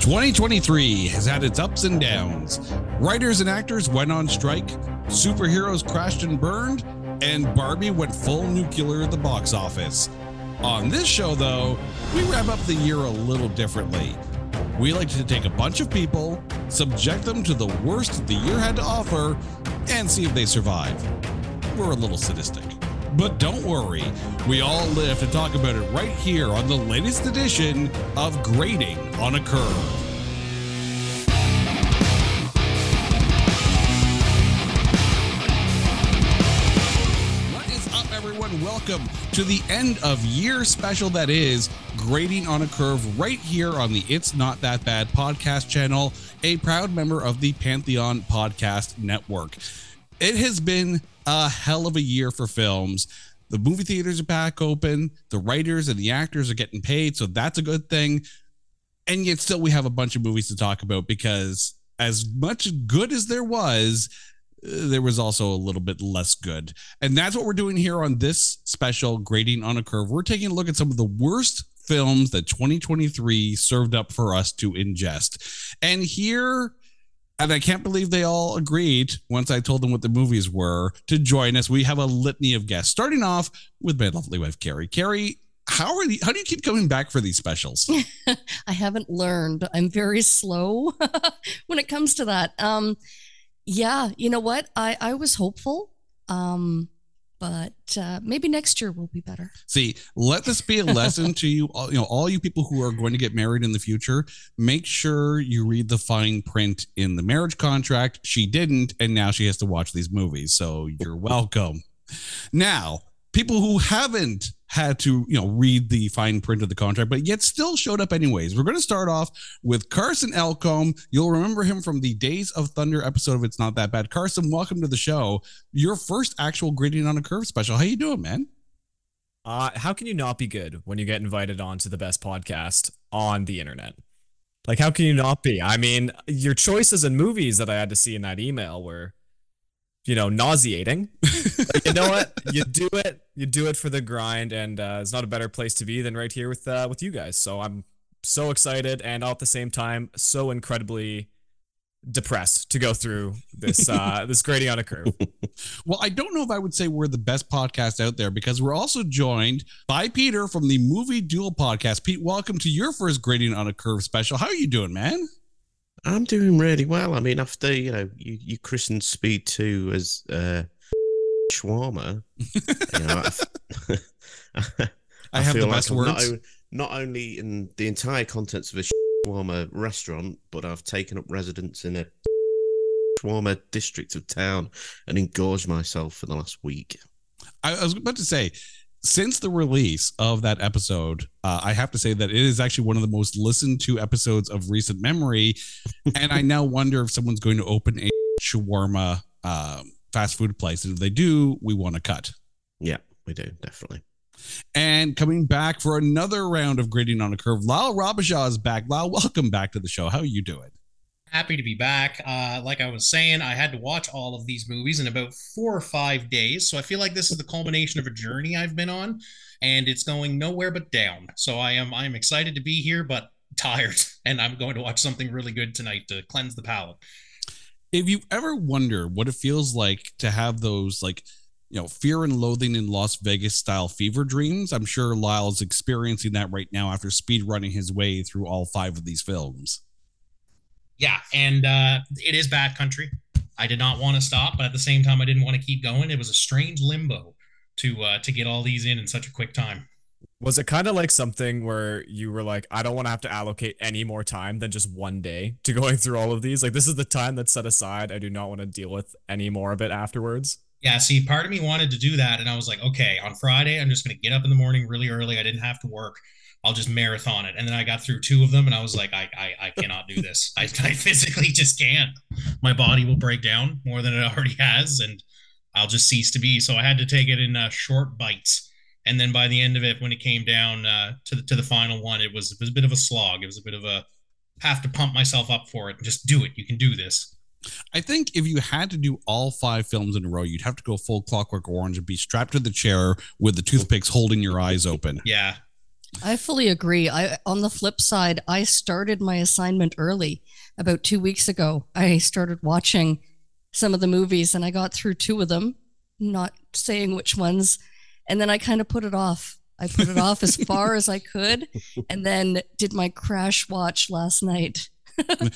2023 has had its ups and downs. Writers and actors went on strike, superheroes crashed and burned, and Barbie went full nuclear at the box office. On this show, though, we wrap up the year a little differently. We like to take a bunch of people, subject them to the worst the year had to offer, and see if they survive. We're a little sadistic. But don't worry, we all live to talk about it right here on the latest edition of Grading on a Curve. What is up, everyone? Welcome to the end of year special that is Grading on a Curve right here on the It's Not That Bad podcast channel, a proud member of the Pantheon Podcast Network. It has been a hell of a year for films. The movie theaters are back open. The writers and the actors are getting paid, so that's a good thing. And yet, still, we have a bunch of movies to talk about because, as much good as there was, uh, there was also a little bit less good. And that's what we're doing here on this special grading on a curve. We're taking a look at some of the worst films that 2023 served up for us to ingest. And here and I can't believe they all agreed once I told them what the movies were to join us. We have a litany of guests, starting off with my lovely wife, Carrie. Carrie, how are you, how do you keep coming back for these specials? I haven't learned. I'm very slow when it comes to that. Um, yeah, you know what? I I was hopeful. Um, but uh, maybe next year will be better. See, let this be a lesson to you, all, you know, all you people who are going to get married in the future. Make sure you read the fine print in the marriage contract. She didn't, and now she has to watch these movies. So you're welcome. Now, people who haven't had to you know read the fine print of the contract but yet still showed up anyways. We're going to start off with carson elcombe. You'll remember him from the days of thunder episode of it's not that bad. Carson welcome to the show. Your first actual grading on a curve special. How you doing man? Uh how can you not be good when you get invited on to the best podcast on the internet? Like how can you not be? I mean your choices and movies that i had to see in that email were you know, nauseating. you know what? You do it. You do it for the grind, and uh, it's not a better place to be than right here with uh, with you guys. So I'm so excited, and all at the same time, so incredibly depressed to go through this uh this grading on a curve. well, I don't know if I would say we're the best podcast out there because we're also joined by Peter from the Movie Duel podcast. Pete, welcome to your first grading on a curve special. How are you doing, man? I'm doing really well. I mean, after you know, you, you christened Speed Two as uh, shawarma. you know, I, I, have the best words. Not, not, only in the entire contents of a shawarma restaurant, but I've taken up residence in a shawarma district of town and engorged myself for the last week. I was about to say since the release of that episode, uh, I have to say that it is actually one of the most listened to episodes of recent memory. and I now wonder if someone's going to open a shawarma uh, fast food place. And if they do, we want to cut. Yeah, we do, definitely. And coming back for another round of grading on a curve, Lyle Robichaud is back. Lyle, welcome back to the show. How are you doing? Happy to be back. Uh, like I was saying, I had to watch all of these movies in about four or five days. So I feel like this is the culmination of a journey I've been on, and it's going nowhere but down. So I am I am excited to be here, but tired, and I'm going to watch something really good tonight to cleanse the palate. If you ever wonder what it feels like to have those like you know, fear and loathing in Las Vegas style fever dreams. I'm sure Lyle's experiencing that right now after speed running his way through all five of these films yeah, and uh, it is bad country. I did not want to stop, but at the same time, I didn't want to keep going. It was a strange limbo to uh, to get all these in in such a quick time. Was it kind of like something where you were like, I don't want to have to allocate any more time than just one day to going through all of these? Like, this is the time that's set aside. I do not want to deal with any more of it afterwards. Yeah, see, part of me wanted to do that. And I was like, okay, on Friday, I'm just going to get up in the morning really early. I didn't have to work. I'll just marathon it. And then I got through two of them and I was like, I, I, I cannot do this. I, I physically just can't. My body will break down more than it already has. And I'll just cease to be. So I had to take it in uh, short bites. And then by the end of it, when it came down uh, to the to the final one, it was it was a bit of a slog. It was a bit of a have to pump myself up for it. And just do it. You can do this. I think if you had to do all five films in a row, you'd have to go full Clockwork Orange and be strapped to the chair with the toothpicks holding your eyes open. Yeah, I fully agree. I on the flip side, I started my assignment early. About 2 weeks ago, I started watching some of the movies and I got through two of them, not saying which ones, and then I kind of put it off. I put it off as far as I could and then did my crash watch last night.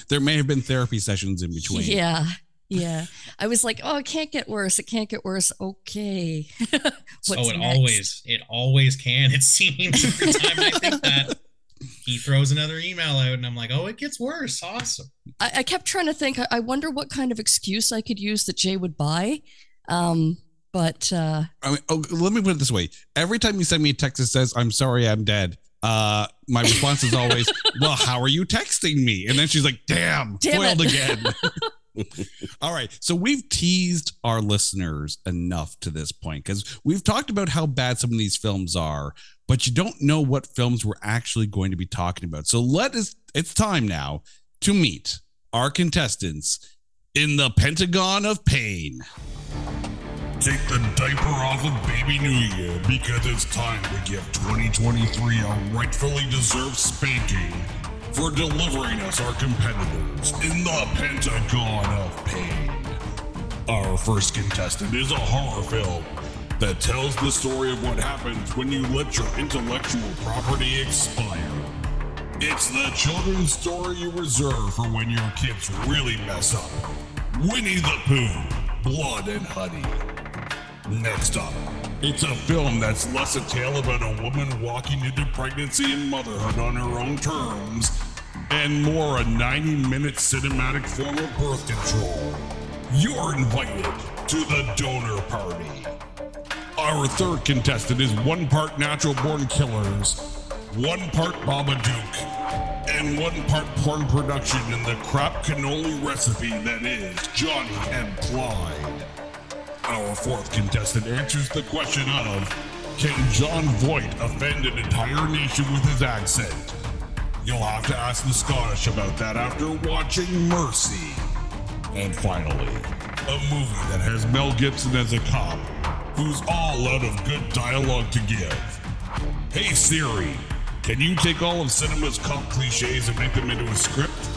there may have been therapy sessions in between. Yeah. Yeah. I was like, oh, it can't get worse. It can't get worse. Okay. So it next? always, it always can. It seems every time I think that he throws another email out, and I'm like, oh, it gets worse. Awesome. I, I kept trying to think. I, I wonder what kind of excuse I could use that Jay would buy. Um, but uh, I mean, oh, let me put it this way: every time you send me a text that says "I'm sorry, I'm dead," uh, my response is always, "Well, how are you texting me?" And then she's like, "Damn, Damn foiled it. again." All right, so we've teased our listeners enough to this point because we've talked about how bad some of these films are, but you don't know what films we're actually going to be talking about. So let us. It's time now to meet our contestants in the Pentagon of Pain. Take the diaper off of Baby New Year because it's time to give 2023 a rightfully deserved spanking for delivering us our competitors in the Pentagon of Pain. Our first contestant is a horror film that tells the story of what happens when you let your intellectual property expire. It's the children's story you reserve for when your kids really mess up. Winnie the Pooh, Blood and Honey. Next up, it's a film that's less a tale about a woman walking into pregnancy and motherhood on her own terms, and more a 90 minute cinematic form of birth control. You're invited to the donor party. Our third contestant is one part natural born killers, one part Babadook, and one part porn production in the crap cannoli recipe that is Johnny and Clyde. Our fourth contestant answers the question of Can Jon Voight offend an entire nation with his accent? You'll have to ask the Scottish about that after watching Mercy. And finally, a movie that has Mel Gibson as a cop who's all out of good dialogue to give. Hey Siri, can you take all of cinema's cop cliches and make them into a script?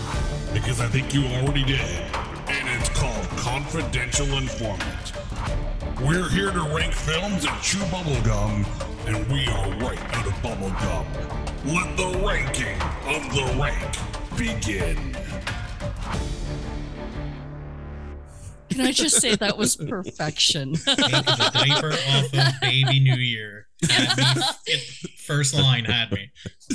Because I think you already did. And it's called Confidential Informant. We're here to rank films and chew bubblegum, and we are right out of bubblegum. Let the ranking of the rank begin. can I just say that was perfection? Take the diaper off of Baby New Year. Had me, it, first line had me.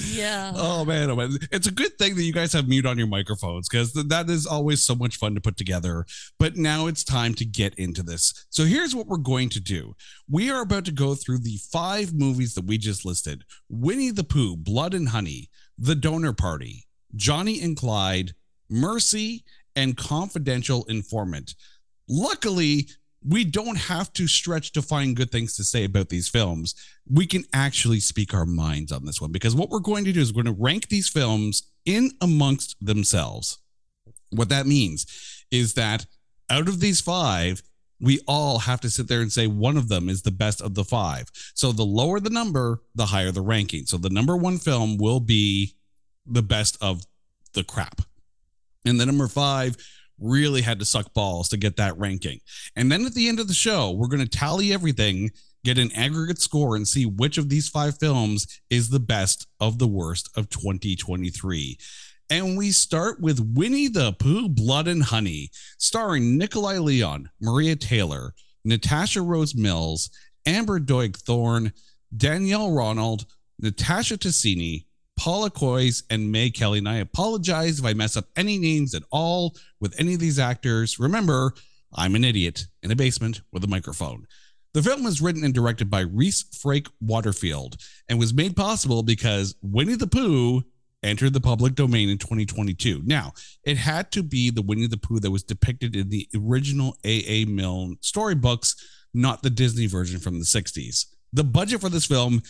yeah. Oh man, oh man, it's a good thing that you guys have mute on your microphones because that is always so much fun to put together. But now it's time to get into this. So here's what we're going to do: we are about to go through the five movies that we just listed: Winnie the Pooh, Blood and Honey, The Donor Party, Johnny and Clyde, Mercy, and Confidential Informant. Luckily, we don't have to stretch to find good things to say about these films. We can actually speak our minds on this one because what we're going to do is we're going to rank these films in amongst themselves. What that means is that out of these five, we all have to sit there and say one of them is the best of the five. So the lower the number, the higher the ranking. So the number one film will be the best of the crap. And the number five really had to suck balls to get that ranking. And then at the end of the show, we're going to tally everything, get an aggregate score, and see which of these five films is the best of the worst of 2023. And we start with Winnie the Pooh Blood and Honey, starring Nikolai Leon, Maria Taylor, Natasha Rose Mills, Amber Doig Thorne, Danielle Ronald, Natasha Tassini, Paula Coys, and May Kelly. And I apologize if I mess up any names at all with any of these actors. Remember, I'm an idiot in a basement with a microphone. The film was written and directed by Rhys Frake Waterfield and was made possible because Winnie the Pooh entered the public domain in 2022. Now, it had to be the Winnie the Pooh that was depicted in the original A.A. Milne storybooks, not the Disney version from the 60s. The budget for this film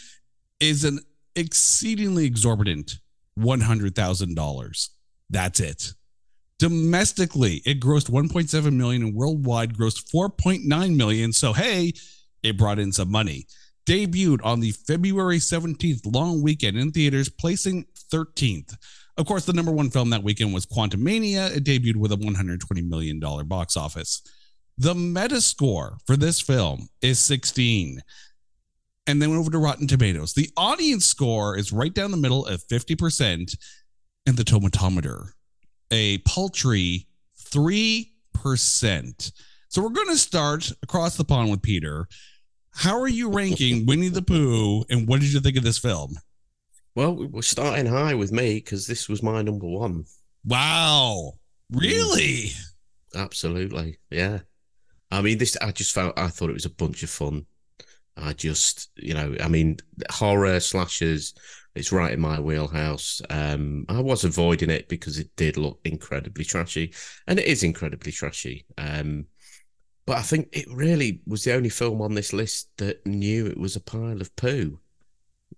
is an exceedingly exorbitant $100,000. That's it. Domestically, it grossed 1.7 million and worldwide grossed 4.9 million. So hey, it brought in some money. debuted on the February 17th long weekend in theaters, placing 13th. Of course, the number one film that weekend was Quantumania. It debuted with a $120 million box office. The Metascore for this film is 16. And then went over to Rotten Tomatoes. The audience score is right down the middle at 50%, and the tomatometer, a paltry 3%. So we're going to start across the pond with Peter. How are you ranking Winnie the Pooh, and what did you think of this film? Well, we're starting high with me because this was my number one. Wow. Really? Mm. Absolutely. Yeah. I mean, this, I just felt, I thought it was a bunch of fun. I just, you know, I mean, horror slashers, it's right in my wheelhouse. Um, I was avoiding it because it did look incredibly trashy, and it is incredibly trashy. Um, but I think it really was the only film on this list that knew it was a pile of poo.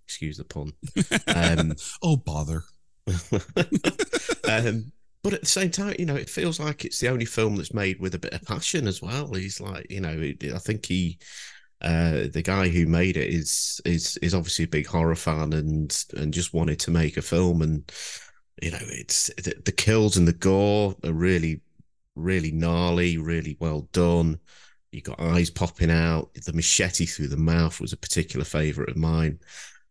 Excuse the pun. Um, oh, bother. um, but at the same time, you know, it feels like it's the only film that's made with a bit of passion as well. He's like, you know, I think he, uh, the guy who made it is is is obviously a big horror fan and and just wanted to make a film and you know it's the, the kills and the gore are really really gnarly, really well done. You got eyes popping out. The machete through the mouth was a particular favorite of mine.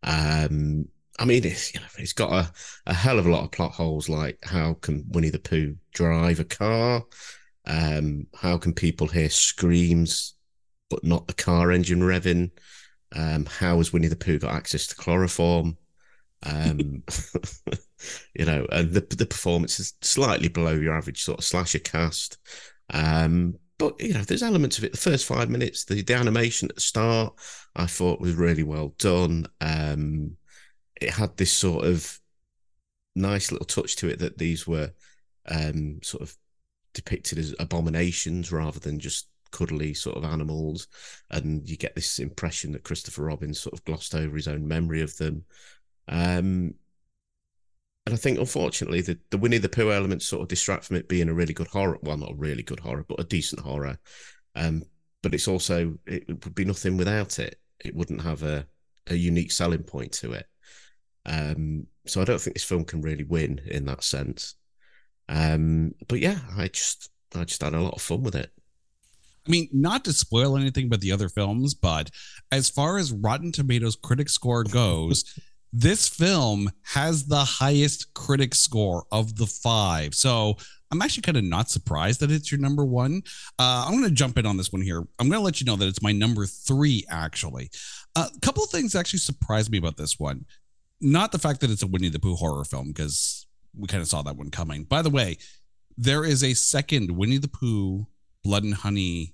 Um, I mean, it's you know, it's got a, a hell of a lot of plot holes. Like, how can Winnie the Pooh drive a car? Um, how can people hear screams but not the car engine revving? Um, how has Winnie the Pooh got access to chloroform? Um, you know, and the the performance is slightly below your average sort of slasher cast. Um, but you know, there's elements of it. The first five minutes, the, the animation at the start, I thought was really well done. Um, it had this sort of nice little touch to it that these were um, sort of depicted as abominations rather than just cuddly sort of animals. And you get this impression that Christopher Robin sort of glossed over his own memory of them. Um, and I think, unfortunately, the, the Winnie the Pooh elements sort of distract from it being a really good horror. Well, not a really good horror, but a decent horror. Um, but it's also, it would be nothing without it. It wouldn't have a, a unique selling point to it. Um, so I don't think this film can really win in that sense. Um, but yeah, I just, I just had a lot of fun with it. I mean, not to spoil anything about the other films, but as far as Rotten Tomatoes critic score goes, this film has the highest critic score of the five. So I'm actually kind of not surprised that it's your number one. Uh, I'm going to jump in on this one here. I'm going to let you know that it's my number three, actually. A couple of things actually surprised me about this one. Not the fact that it's a Winnie the Pooh horror film, because we kind of saw that one coming. By the way, there is a second Winnie the Pooh Blood and Honey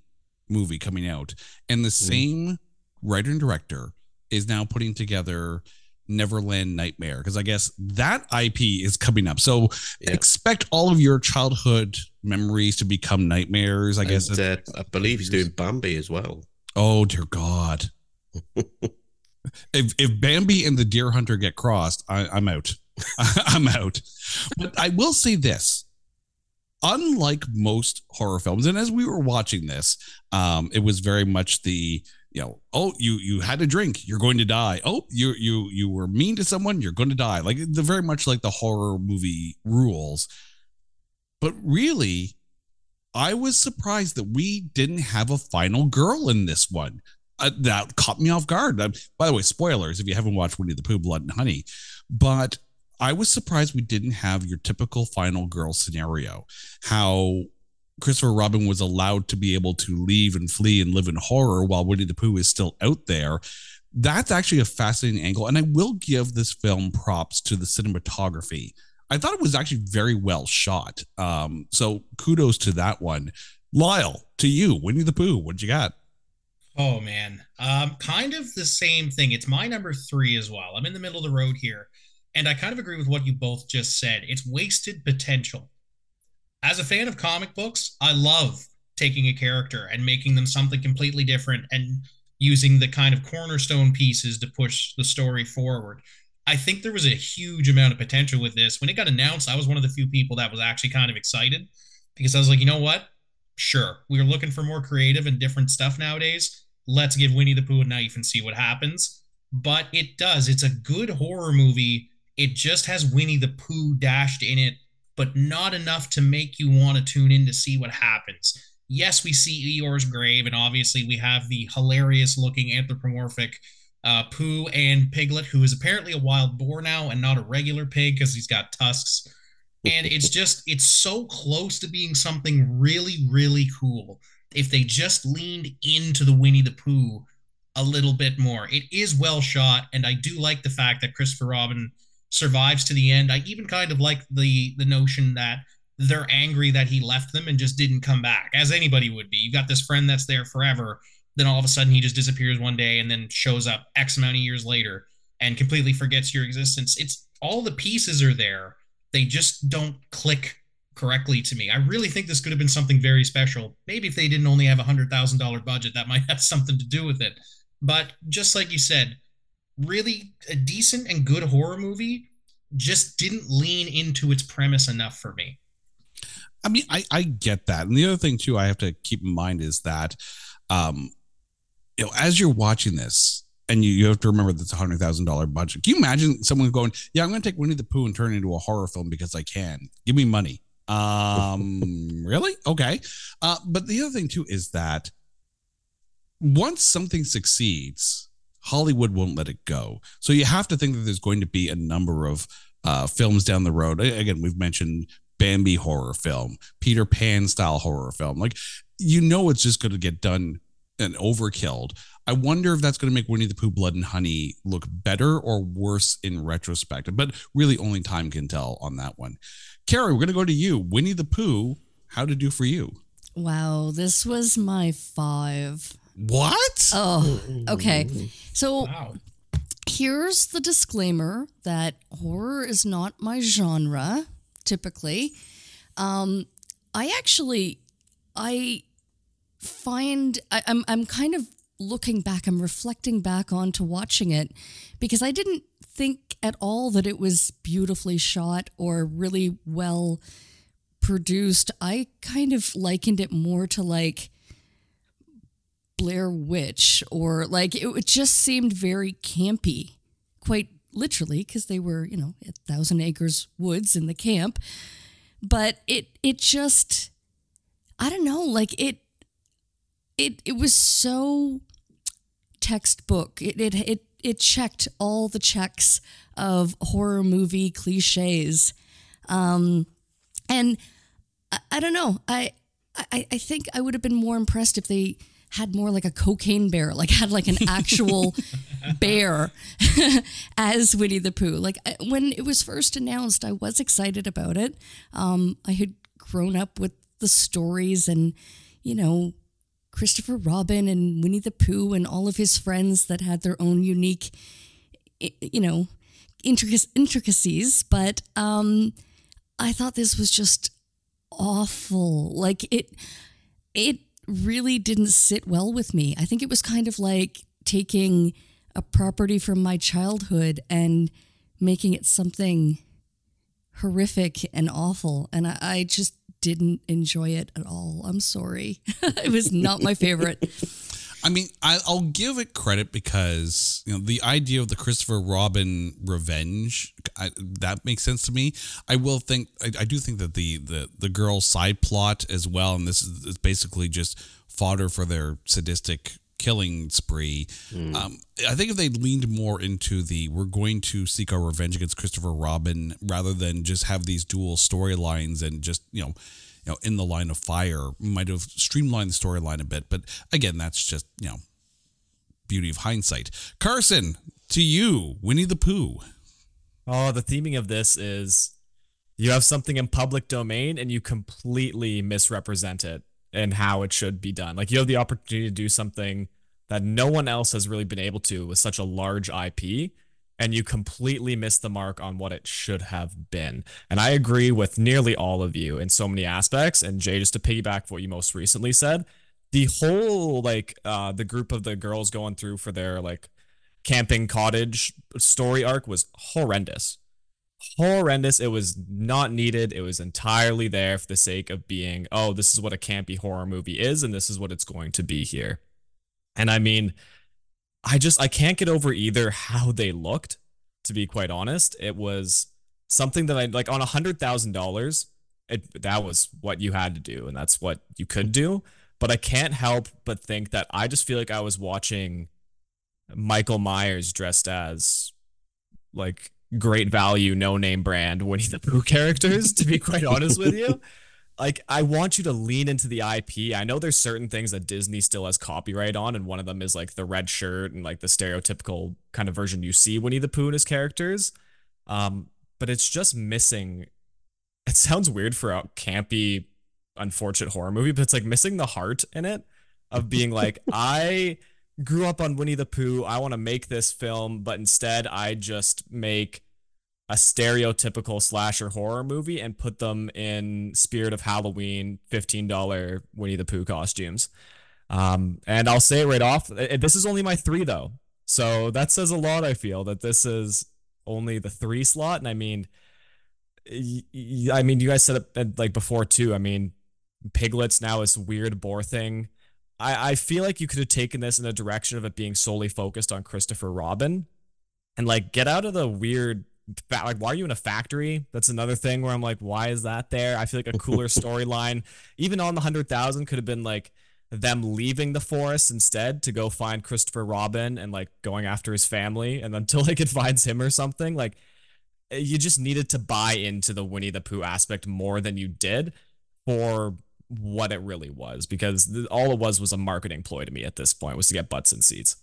movie coming out, and the mm. same writer and director is now putting together Neverland Nightmare because I guess that IP is coming up. So yeah. expect all of your childhood memories to become nightmares. I and, guess. Uh, I believe he's doing Bambi as well. Oh dear God! if if Bambi and the Deer Hunter get crossed, I, I'm out. I'm out. But I will say this: unlike most horror films, and as we were watching this, um, it was very much the you know, oh, you you had a drink, you're going to die. Oh, you you you were mean to someone, you're going to die. Like the very much like the horror movie rules. But really, I was surprised that we didn't have a final girl in this one. Uh, that caught me off guard. Uh, by the way, spoilers if you haven't watched Winnie the Pooh, Blood and Honey. But I was surprised we didn't have your typical final girl scenario. How Christopher Robin was allowed to be able to leave and flee and live in horror while Winnie the Pooh is still out there. That's actually a fascinating angle. And I will give this film props to the cinematography. I thought it was actually very well shot. Um, so kudos to that one. Lyle, to you, Winnie the Pooh, What'd you got? Oh man, um, kind of the same thing. It's my number three as well. I'm in the middle of the road here, and I kind of agree with what you both just said. It's wasted potential as a fan of comic books, I love taking a character and making them something completely different and using the kind of cornerstone pieces to push the story forward. I think there was a huge amount of potential with this. When it got announced, I was one of the few people that was actually kind of excited because I was like, you know what? Sure, we are looking for more creative and different stuff nowadays. let's give Winnie the Pooh a knife and see what happens. But it does. It's a good horror movie. It just has Winnie the Pooh dashed in it, but not enough to make you want to tune in to see what happens. Yes, we see Eeyore's grave, and obviously we have the hilarious looking anthropomorphic uh, Pooh and Piglet, who is apparently a wild boar now and not a regular pig because he's got tusks. And it's just, it's so close to being something really, really cool. If they just leaned into the Winnie the Pooh a little bit more, it is well shot. And I do like the fact that Christopher Robin survives to the end. I even kind of like the the notion that they're angry that he left them and just didn't come back, as anybody would be. You've got this friend that's there forever then all of a sudden he just disappears one day and then shows up X amount of years later and completely forgets your existence. It's all the pieces are there. They just don't click correctly to me. I really think this could have been something very special. Maybe if they didn't only have a hundred thousand dollar budget, that might have something to do with it. But just like you said, really a decent and good horror movie just didn't lean into its premise enough for me. I mean, I, I get that. And the other thing too I have to keep in mind is that um you know, as you're watching this, and you, you have to remember that's a hundred thousand dollar budget. Can you imagine someone going, "Yeah, I'm going to take Winnie the Pooh and turn it into a horror film because I can. Give me money." Um, really? Okay. Uh, but the other thing too is that once something succeeds, Hollywood won't let it go. So you have to think that there's going to be a number of uh, films down the road. Again, we've mentioned Bambi horror film, Peter Pan style horror film. Like you know, it's just going to get done and overkilled. I wonder if that's going to make Winnie the Pooh Blood and Honey look better or worse in retrospect. But really, only time can tell on that one. Carrie, we're going to go to you. Winnie the Pooh, how to do for you? Wow, this was my five. What? Oh, okay. So Wow. here's the disclaimer that horror is not my genre typically um i actually i find I, i'm i'm kind of looking back i'm reflecting back onto watching it because i didn't think at all that it was beautifully shot or really well produced i kind of likened it more to like Blair Witch or like it, just seemed very campy, quite literally, because they were, you know, at Thousand Acres Woods in the camp. But it it just I don't know, like it it it was so textbook. It it it it checked all the checks of horror movie cliches. Um and I, I don't know. I, I I think I would have been more impressed if they had more like a cocaine bear, like had like an actual bear as Winnie the Pooh. Like I- when it was first announced, I was excited about it. Um, I had grown up with the stories and you know Christopher Robin and Winnie the Pooh and all of his friends that had their own unique, you know, intric- intricacies. But um, I thought this was just awful. Like it, it really didn't sit well with me. I think it was kind of like taking a property from my childhood and making it something horrific and awful. And I, I just didn't enjoy it at all. I'm sorry. it was not my favorite. I mean, I, I'll give it credit because you know the idea of the Christopher Robin revenge I, that makes sense to me. I will think I, I do think that the the the girl side plot as well, and this is, basically just fodder for their sadistic killing spree. Um, I think if they leaned more into the we're going to seek our revenge against Christopher Robin rather than just have these dual storylines and just you know know in the line of fire might have streamlined the storyline a bit. But again, that's just you know beauty of hindsight. Carson, to you, Winnie the Pooh. Oh, the theming of this is you have something in public domain and you completely misrepresent it and how it should be done. Like you have the opportunity to do something that no one else has really been able to with such a large IP and you completely miss the mark on what it should have been. And I agree with nearly all of you in so many aspects and Jay just to piggyback what you most recently said, the whole like uh the group of the girls going through for their like camping cottage story arc was horrendous. Horrendous. It was not needed. It was entirely there for the sake of being, oh, this is what a campy horror movie is, and this is what it's going to be here. And I mean, I just I can't get over either how they looked, to be quite honest. It was something that I like on a hundred thousand dollars, it that was what you had to do, and that's what you could do. But I can't help but think that I just feel like I was watching Michael Myers dressed as like great value, no name brand Winnie the Pooh characters, to be quite honest with you. Like, I want you to lean into the IP. I know there's certain things that Disney still has copyright on, and one of them is like the red shirt and like the stereotypical kind of version you see Winnie the Pooh and his characters. Um, but it's just missing. It sounds weird for a campy, unfortunate horror movie, but it's like missing the heart in it of being like, I grew up on Winnie the Pooh. I want to make this film, but instead I just make a stereotypical slasher horror movie and put them in spirit of Halloween $15 Winnie the Pooh costumes. Um, and I'll say it right off. Uh, uh, this is only my three though. So that says a lot, I feel, that this is only the three slot. And I mean, I mean, you guys said it uh, like before too. I mean, piglets now is weird boar thing. I, I feel like you could have taken this in a direction of it being solely focused on Christopher Robin and like get out of the weird like why are you in a factory? That's another thing where i'm like why is that there? I feel like a cooler storyline. Even on the 100000 could have been like them leaving the forest instead to go find christopher robin and like going after his family. And until they could find him or something like you just needed to buy into the winnie the pooh aspect more than you did for what it really was. Because all it was was a marketing ploy to me at this point was to get butts in seats.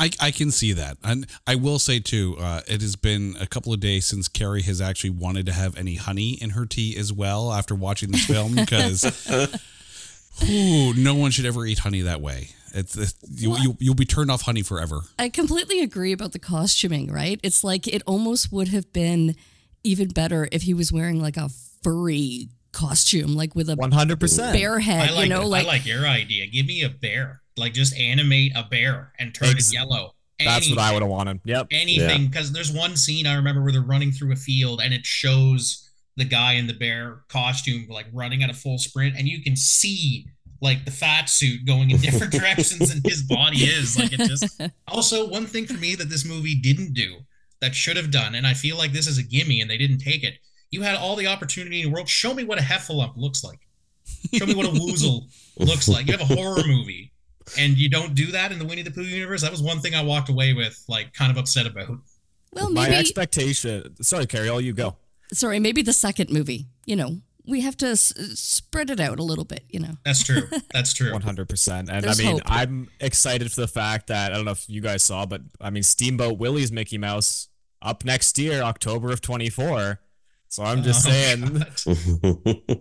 I, I can see that. And I will say too, uh, it has been a couple of days since Carrie has actually wanted to have any honey in her tea as well after watching this film because ooh, no one should ever eat honey that way. It's, it's you, you you'll be turned off honey forever. I completely agree about the costuming, right? It's like it almost would have been even better if he was wearing like a furry costume, like with a 100% bear head. I like you know, it. like I like your idea. Give me a bear. Like just animate a bear and turn Ex- it yellow. That's what I would have wanted. Yep. Anything because there's one scene I remember where they're running through a field and it shows the guy in the bear costume like running at a full sprint and you can see like the fat suit going in different directions and his body is. Like it just also one thing for me that this movie didn't do that should have done, and I feel like this is a gimme and they didn't take it. You had all the opportunity in the world. Show me what a heffalump looks like. Show me what a woozle looks like. You have a horror movie and you don't do that in the Winnie the Pooh universe. That was one thing I walked away with, like, kind of upset about. well, My maybe expectation. Sorry, Carrie, all you go. sorry, maybe the second movie. You know, we have to s- spread it out a little bit. You know, That's true. That's true. 100%. And There's I mean, hope. I'm excited for the fact that, I don't know if you guys saw, but I mean, Steamboat Willie's Mickey Mouse up next year, October of 24. So I'm just Oh, saying,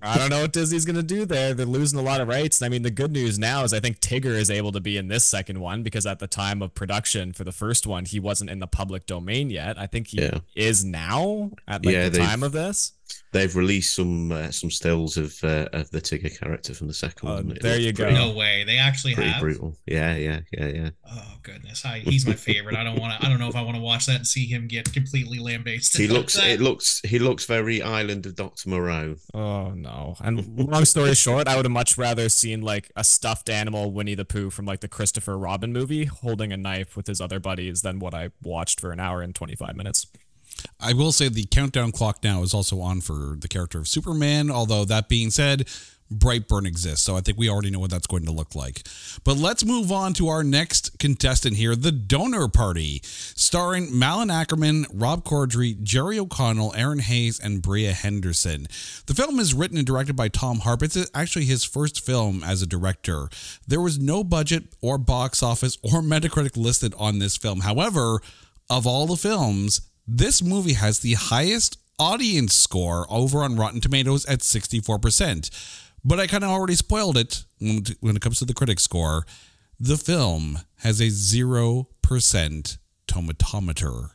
I don't know what Disney's gonna do there. They're losing a lot of rights. And I mean, the good news now is I think Tigger is able to be in this second one because at the time of production for the first one, he wasn't in the public domain yet. I think he Yeah. is now at like Yeah, the time of this. They've released some uh, some stills of uh, of the Tigger character from the second Oh, one. It there looks you go. pretty- no way. They actually Pretty have. brutal. Yeah, yeah, yeah, yeah. Oh goodness, I, he's my favorite. I don't want to. I don't know if I want to watch that and see him get completely lambasted. He looks. that. It looks. He looks very Island of Doctor Moreau. Oh no! And long story short, I would have much rather seen like a stuffed animal Winnie the Pooh from like the Christopher Robin movie holding a knife with his other buddies than what I watched for an hour and twenty five minutes. I will say the countdown clock now is also on for the character of Superman. Although that being said, Brightburn exists, so I think we already know what that's going to look like. But let's move on to our next contestant here, the Donor Party, starring Malin Akerman, Rob Corddry, Jerry O'Connell, Erinn Hayes, and Bria Henderson. The film is written and directed by Tom Harp. It's actually his first film as a director. There was no budget or box office or Metacritic listed on this film. However, of all the films, this movie has the highest audience score over on Rotten Tomatoes at 64%. But I kind of already spoiled it when it comes to the critic score. The film has a 0% tomatometer.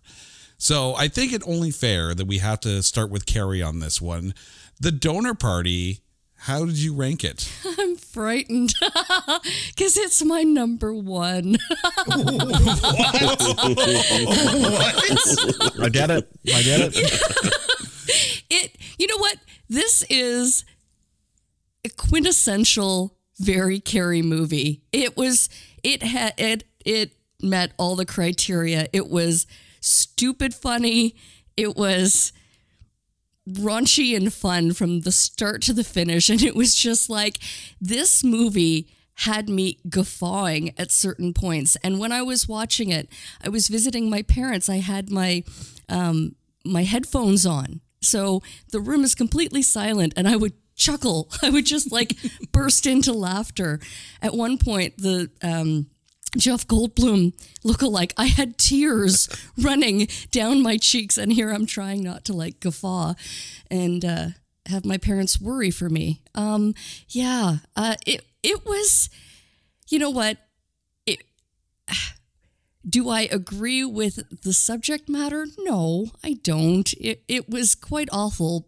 So I think it only fair that we have to start with Carrie on this one. The donor party, how did you rank it? I'm frightened because it's my number one. I get it. I get it. it you know what this is a quintessential very Carrie movie. It was it had it it met all the criteria. It was stupid funny. It was raunchy and fun from the start to the finish. And it was just like this movie had me guffawing at certain points. And when i was watching it i was visiting my parents. I had my um, my headphones on. So the room is completely silent and i would chuckle. I would just like burst into laughter. At one point the um, Jeff Goldblum look-alike. I had tears running down my cheeks, and here I'm trying not to like guffaw and uh, have my parents worry for me. Um, yeah, uh, it it was. You know what? It. Do I agree with the subject matter? No, I don't. It it was quite awful,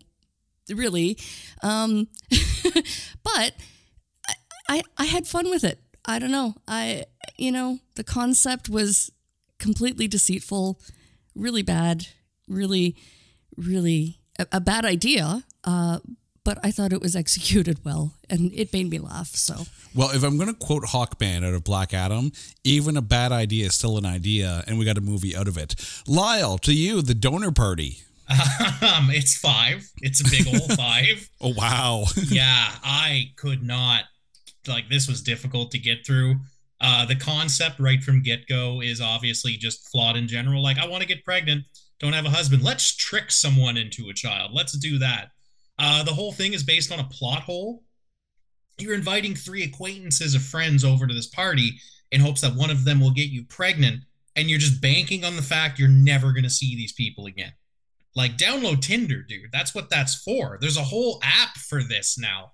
really. Um, but I, I I had fun with it. I don't know. I, you know, the concept was completely deceitful, really bad, really, really a, a bad idea. Uh, but I thought it was executed well, and it made me laugh. So, Well, if I'm going to quote Hawkman out of Black Adam, even a bad idea is still an idea, and we got a movie out of it. Lyle, to you, the donor party. Um, it's five. It's a big old five. Oh, wow. yeah, I could not like this was difficult to get through. Uh, the concept right from get go is obviously just flawed in general. Like, I want to get pregnant, don't have a husband. Let's trick someone into a child. Let's do that. Uh, the whole thing is based on a plot hole. You're inviting three acquaintances of friends over to this party in hopes that one of them will get you pregnant, and you're just banking on the fact you're never going to see these people again. Like, download Tinder, dude. That's what that's for. There's a whole app for this now.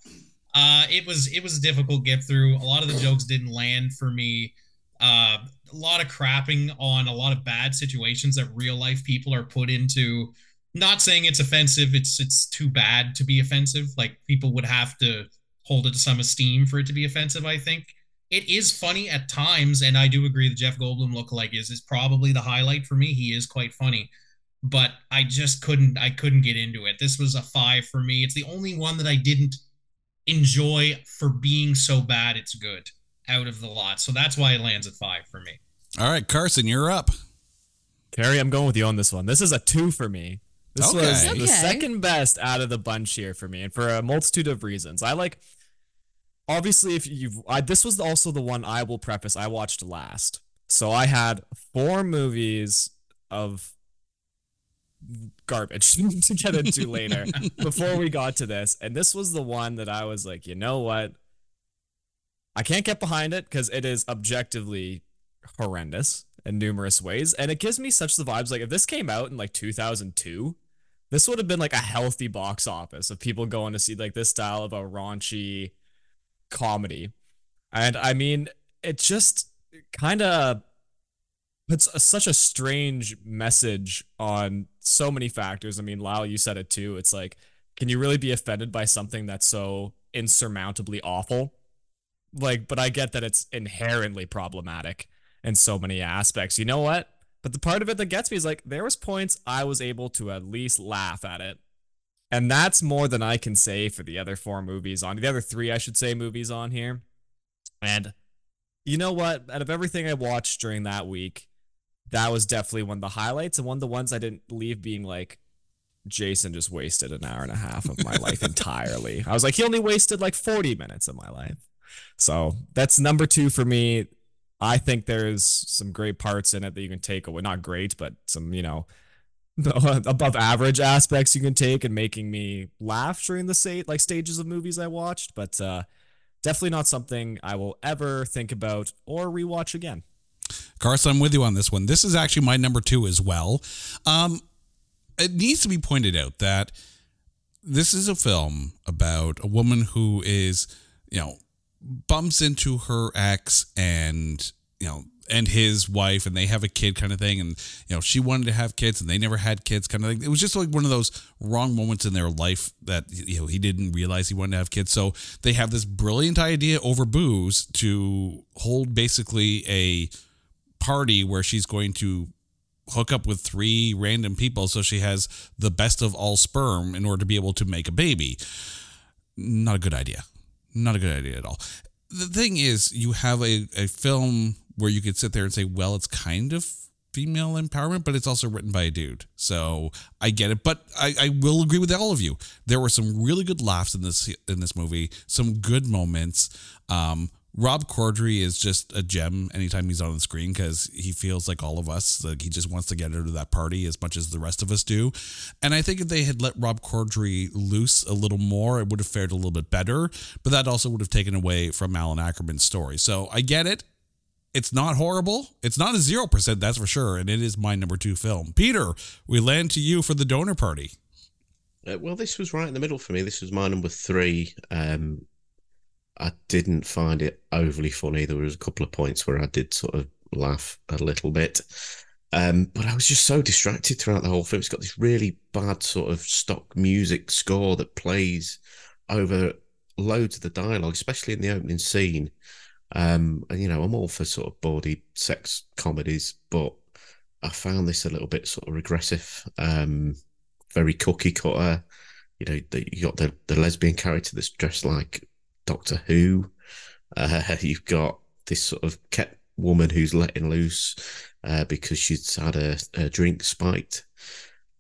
Uh, it was it was a difficult get through. A lot of the jokes didn't land for me. Uh, a lot of crapping on a lot of bad situations that real life people are put into. Not saying it's offensive. It's it's too bad to be offensive. Like people would have to hold it to some esteem for it to be offensive. I think it is funny at times, and I do agree that Jeff Goldblum lookalike is is probably the highlight for me. He is quite funny, but I just couldn't I couldn't get into it. This was a five for me. It's the only one that I didn't enjoy for being so bad it's good out of the lot. So that's why it lands at five for me. All right, Carson, you're up. Carrie, I'm going with you on this one. This is a two for me. This Okay. was the second best out of the bunch here for me, and for a multitude of reasons. I like, obviously, if you've, I, this was also the one I will preface I watched last. So I had four movies of garbage to get into later before we got to this. And this was the one that I was like, you know what? I can't get behind it because it is objectively horrendous in numerous ways. And it gives me such the vibes like if this came out in like 2002, this would have been like a healthy box office of people going to see like this style of a raunchy comedy. And I mean, it just kind of puts a, such a strange message on so many factors. I mean, Lyle, you said it too. It's like, can you really be offended by something that's so insurmountably awful? Like, but I get that it's inherently problematic in so many aspects. You know what? But the part of it that gets me is like there was points I was able to at least laugh at it. And that's more than I can say for the other four movies on the other three, I should say, movies on here. And you know what? Out of everything I watched during that week, that was definitely one of the highlights and one of the ones I didn't leave being like, Jason just wasted an hour and a half of my life entirely. I was like, he only wasted like 40 minutes of my life. So that's number two for me. I think there's some great parts in it that you can take away. Not great, but some, you know, above average aspects you can take and making me laugh during the state like stages of movies I watched. But uh definitely not something I will ever think about or rewatch again. Carson, I'm with you on this one. This is actually my number two as well. Um, it needs to be pointed out that this is a film about a woman who is, you know, bumps into her ex and, you know, and his wife and they have a kid kind of thing and you know she wanted to have kids and they never had kids kind of thing it was just like one of those wrong moments in their life that you know he didn't realize he wanted to have kids so they have this brilliant idea over booze to hold basically a party where she's going to hook up with three random people so she has the best of all sperm in order to be able to make a baby. Not a good idea. Not a good idea at all. the thing is, you have a, a film where you could sit there and say, well, it's kind of female empowerment, but it's also written by a dude. So I get it. But I, I will agree with all of you. There were some really good laughs in this in this movie, some good moments. Um, Rob Corddry is just a gem anytime he's on the screen because he feels like all of us. Like he just wants to get into that party as much as the rest of us do. And I think if they had let Rob Corddry loose a little more, it would have fared a little bit better. But that also would have taken away from Malin Akerman's story. So I get it. It's not horrible. It's not a zero percent, that's for sure. And it is my number two film. Peter, we land to you for the donor party. Uh, well, this was right in the middle for me. This was my number three. Um, I didn't find it overly funny. There was a couple of points where I did sort of laugh a little bit. Um, but I was just so distracted throughout the whole film. It's got this really bad sort of stock music score that plays over loads of the dialogue, especially in the opening scene. Um, and you know, I'm all for sort of bawdy sex comedies, but I found this a little bit sort of regressive, um, very cookie cutter. You know, you got the the lesbian character that's dressed like Doctor Who. Uh, you've got this sort of kept woman who's letting loose uh, because she's had a, a, drink spiked.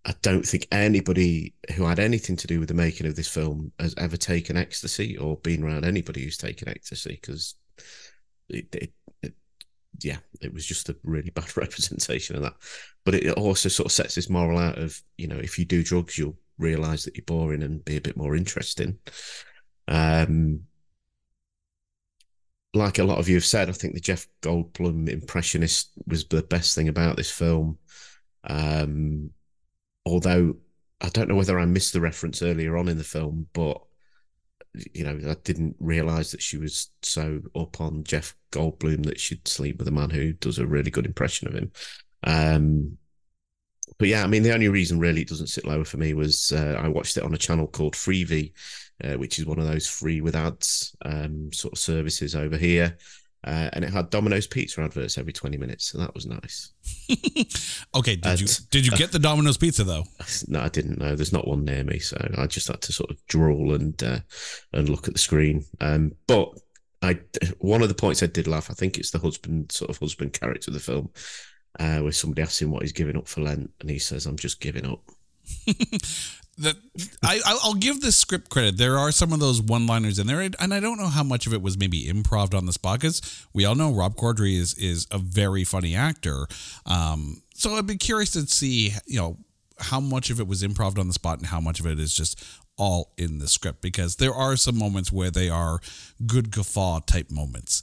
I don't think anybody who had anything to do with the making of this film has ever taken ecstasy or been around anybody who's taken ecstasy because it, it, it, yeah, it was just a really bad representation of that. But it also sort of sets this moral out of, you know, if you do drugs, you'll realize that you're boring and be a bit more interesting. Um, like a lot of you have said, I think the Jeff Goldblum impressionist was the best thing about this film. Um, although I don't know whether I missed the reference earlier on in the film, but you know, I didn't realize that she was so up on Jeff Goldblum that she'd sleep with a man who does a really good impression of him. Um, but yeah, I mean, the only reason really it doesn't sit lower for me was uh, I watched it on a channel called Freevee, uh, which is one of those free with ads um, sort of services over here. Uh, and it had Domino's pizza adverts every 20 minutes, so that was nice. okay, did and, you did you get the Domino's pizza though? No, I didn't know. There's not one near me, so I just had to sort of drawl and uh, and look at the screen. Um, but I one of the points I did laugh. I think it's the husband sort of husband character of the film, uh, where somebody asks him what he's giving up for Lent, and he says, "I'm just giving up." that I I'll give this script credit. There are some of those one-liners in there, and I don't know how much of it was maybe improv on the spot because we all know Rob Corddry is is a very funny actor. Um, so I'd be curious to see you know how much of it was improv on the spot and how much of it is just all in the script because there are some moments where they are good guffaw type moments.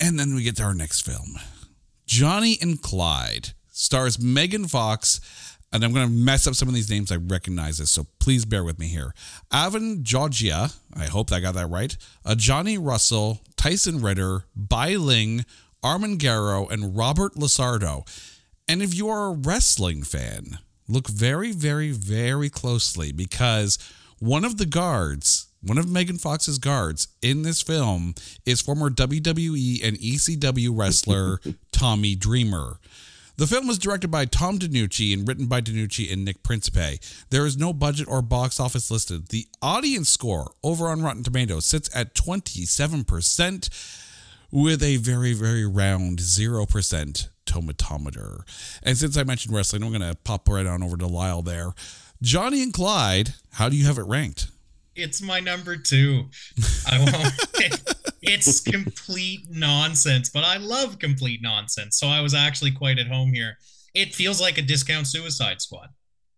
And then we get to our next film Johnny and Clyde stars Megan Fox. And I'm going to mess up some of these names. I recognize this, so please bear with me here. Avan Jogia, I hope I got that right. Uh, Ajani Russell, Tyson Ritter, Bai Ling, Armen Garo, and Robert LaSardo. And if you are a wrestling fan, look very, very, very closely because one of the guards, one of Megan Fox's guards in this film is former WWE and ECW wrestler Tommy Dreamer. The film was directed by Tom DeNucci and written by DeNucci and Nick Principe. There is no budget or box office listed. The audience score over on Rotten Tomatoes sits at 27% with a very, very round 0% tomatometer. And since I mentioned wrestling, I'm going to pop right on over to Lyle there. Johnny and Clyde, how do you have it ranked? It's my number two. I won't. it's complete nonsense, but I love complete nonsense. So I was actually quite at home here. It feels like a discount Suicide Squad.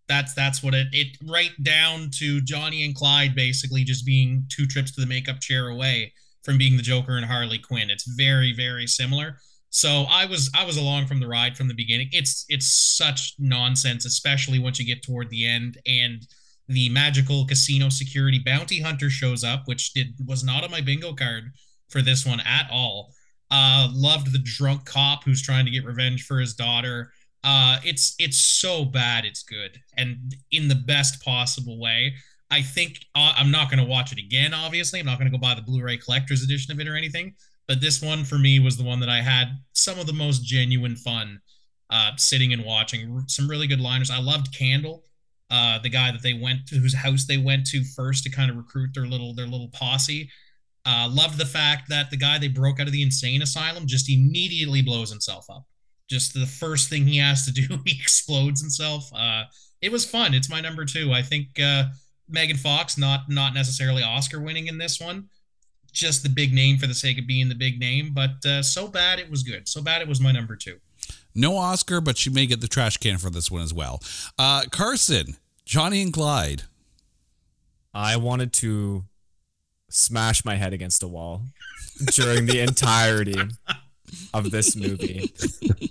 That's that's what it it right down to Johnny and Clyde basically just being two trips to the makeup chair away from being the Joker and Harley Quinn. It's very very similar. So I was I was along from the ride from the beginning. It's it's such nonsense, especially once you get toward the end and the magical casino security bounty hunter shows up, which did was not on my bingo card for this one at all. Uh, loved the drunk cop who's trying to get revenge for his daughter. Uh, it's it's so bad, it's good, and in the best possible way. I think uh, I'm not going to watch it again. Obviously, I'm not going to go buy the Blu-ray collector's edition of it or anything. But this one for me was the one that I had some of the most genuine fun uh, sitting and watching. Some really good liners. I loved Candle uh, the guy that they went to, whose house they went to first to kind of recruit their little their little posse. Uh, loved the fact that the guy they broke out of the insane asylum just immediately blows himself up. Just the first thing he has to do, he explodes himself. Uh, it was fun. It's my number two. I think uh, Megan Fox, not not necessarily Oscar winning in this one, just the big name for the sake of being the big name. But uh, so bad it was good. So bad it was my number two. No Oscar, but she may get the trash can for this one as well. Uh, Carson, Johnny and Clyde. I wanted to smash my head against a wall during the entirety of this movie.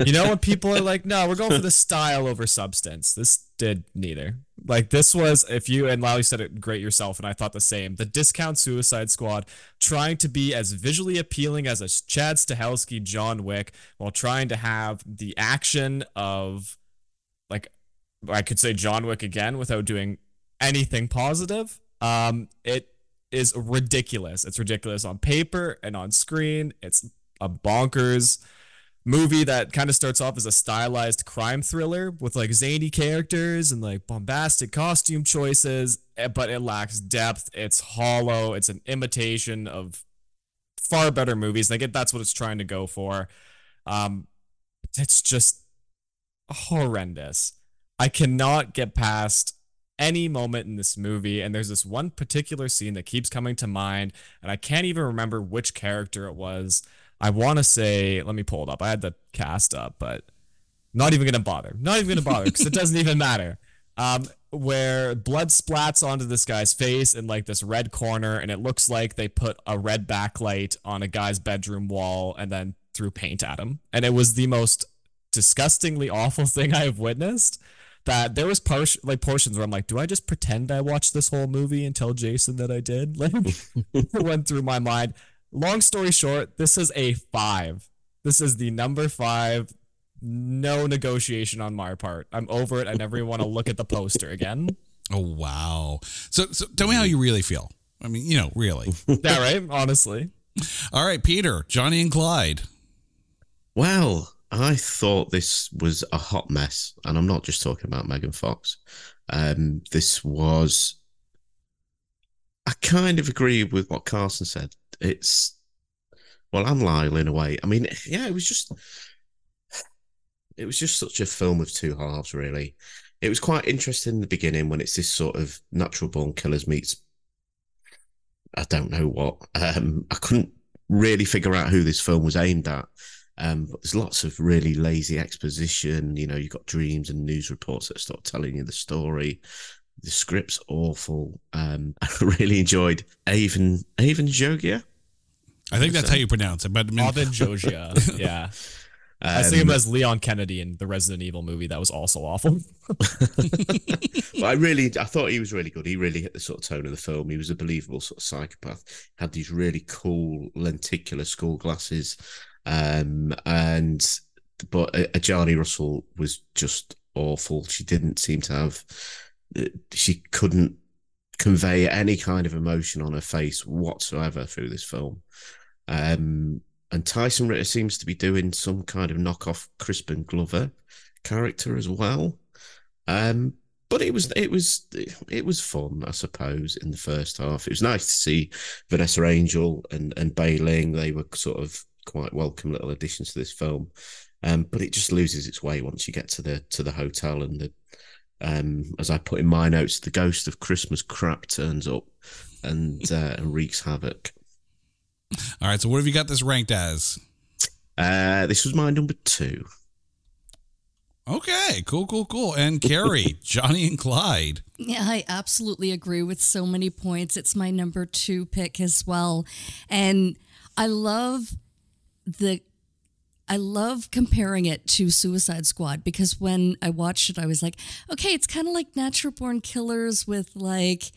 You know when people are like, "No, we're going for the style over substance." This did neither. Like this was, if you and Lally said it great yourself, and I thought the same. The discount Suicide Squad trying to be as visually appealing as a Chad Stahelski John Wick, while trying to have the action of, like, I could say John Wick again without doing anything positive. Um, it is ridiculous. It's ridiculous on paper and on screen. It's a bonkers movie that kind of starts off as a stylized crime thriller with like zany characters and like bombastic costume choices, eh, but it lacks depth. It's hollow. It's an imitation of far better movies. Like that's what it's trying to go for. Um, it's just horrendous. I cannot get past any moment in this movie and there's this one particular scene that keeps coming to mind and I can't even remember which character it was I want to say, let me pull it up. I had the cast up, but not even gonna bother. Not even gonna bother because it doesn't even matter. Um, where blood splats onto this guy's face in like this red corner, and it looks like they put a red backlight on a guy's bedroom wall and then threw paint at him, and it was the most disgustingly awful thing I have witnessed. That there was par- like portions where I'm like, do I just pretend I watched this whole movie and tell Jason that I did? Like, it went through my mind long story short, this is a five. This is the number five. No negotiation on my part. I'm over it. I never even want to look at the poster again. Oh wow! So, so tell me how you really feel. I mean, you know, really. yeah, right. Honestly. All right, Peter, Johnny and Clyde. Well, I thought this was a hot mess, and I'm not just talking about Megan Fox. Um, this was. I kind of agree with what Carson said it's well, and Lyle in a way. I mean, yeah, it was just it was just such a film of two halves, really. It was quite interesting in the beginning when it's this sort of natural born killers meets I don't know what. Um, I couldn't really figure out who this film was aimed at. Um, but there's lots of really lazy exposition. You know, you've got dreams and news reports that start telling you the story. The script's awful. Um, I really enjoyed Avan Avan Jogia. I think that's how you pronounce it. But I mean, Alvin Jogia. yeah. I see him as Leon Kennedy in the Resident Evil movie. That was also awful. but I really, I thought he was really good. He really hit the sort of tone of the film. He was a believable sort of psychopath. Had these really cool lenticular skull glasses, um, and but uh, Ajani Russell was just awful. She didn't seem to have, uh, she couldn't convey any kind of emotion on her face whatsoever through this film. Um, and Tyson Ritter seems to be doing some kind of knockoff Crispin Glover character as well. Um, but it was it was it was fun, I suppose, in the first half. It was nice to see Vanessa Angel and and Bai Ling. They were sort of quite welcome little additions to this film. Um, but it just loses its way once you get to the to the hotel and the um, as I put in my notes, the ghost of Christmas crap turns up and uh, and wreaks havoc. All right. So what have you got this ranked as? Uh, this was my number two. Okay, cool, cool, cool. And Carrie, Johnny and Clyde. Yeah, I absolutely agree with so many points. It's my number two pick as well. And I love the I love comparing it to Suicide Squad because when I watched it, I was like, okay, it's kind of like Natural Born Killers with like,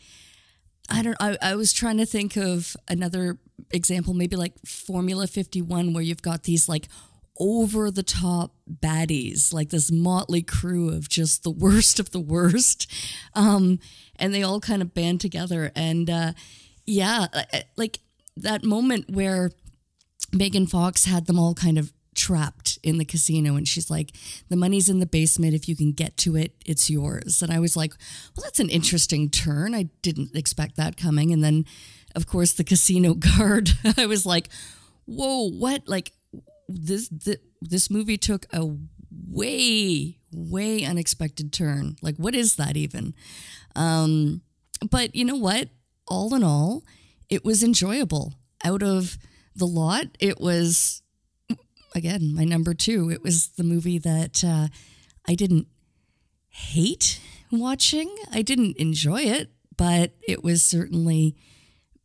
I don't, I, I was trying to think of another example, maybe like Formula 51, where you've got these like over the top baddies, like this motley crew of just the worst of the worst. Um, and they all kind of band together. And uh, yeah, like that moment where Megan Fox had them all kind of trapped in the casino and she's like the money's in the basement. If you can get to it it's yours. And i was like well that's an interesting turn. I didn't expect that coming. And then of course the casino guard i was like whoa what? Like this this, this movie took a way way unexpected turn. Like what is that even? Um but you know what? All in all it was enjoyable. Out of the lot it was again my number two it was the movie that uh, i didn't hate watching i didn't enjoy it but it was certainly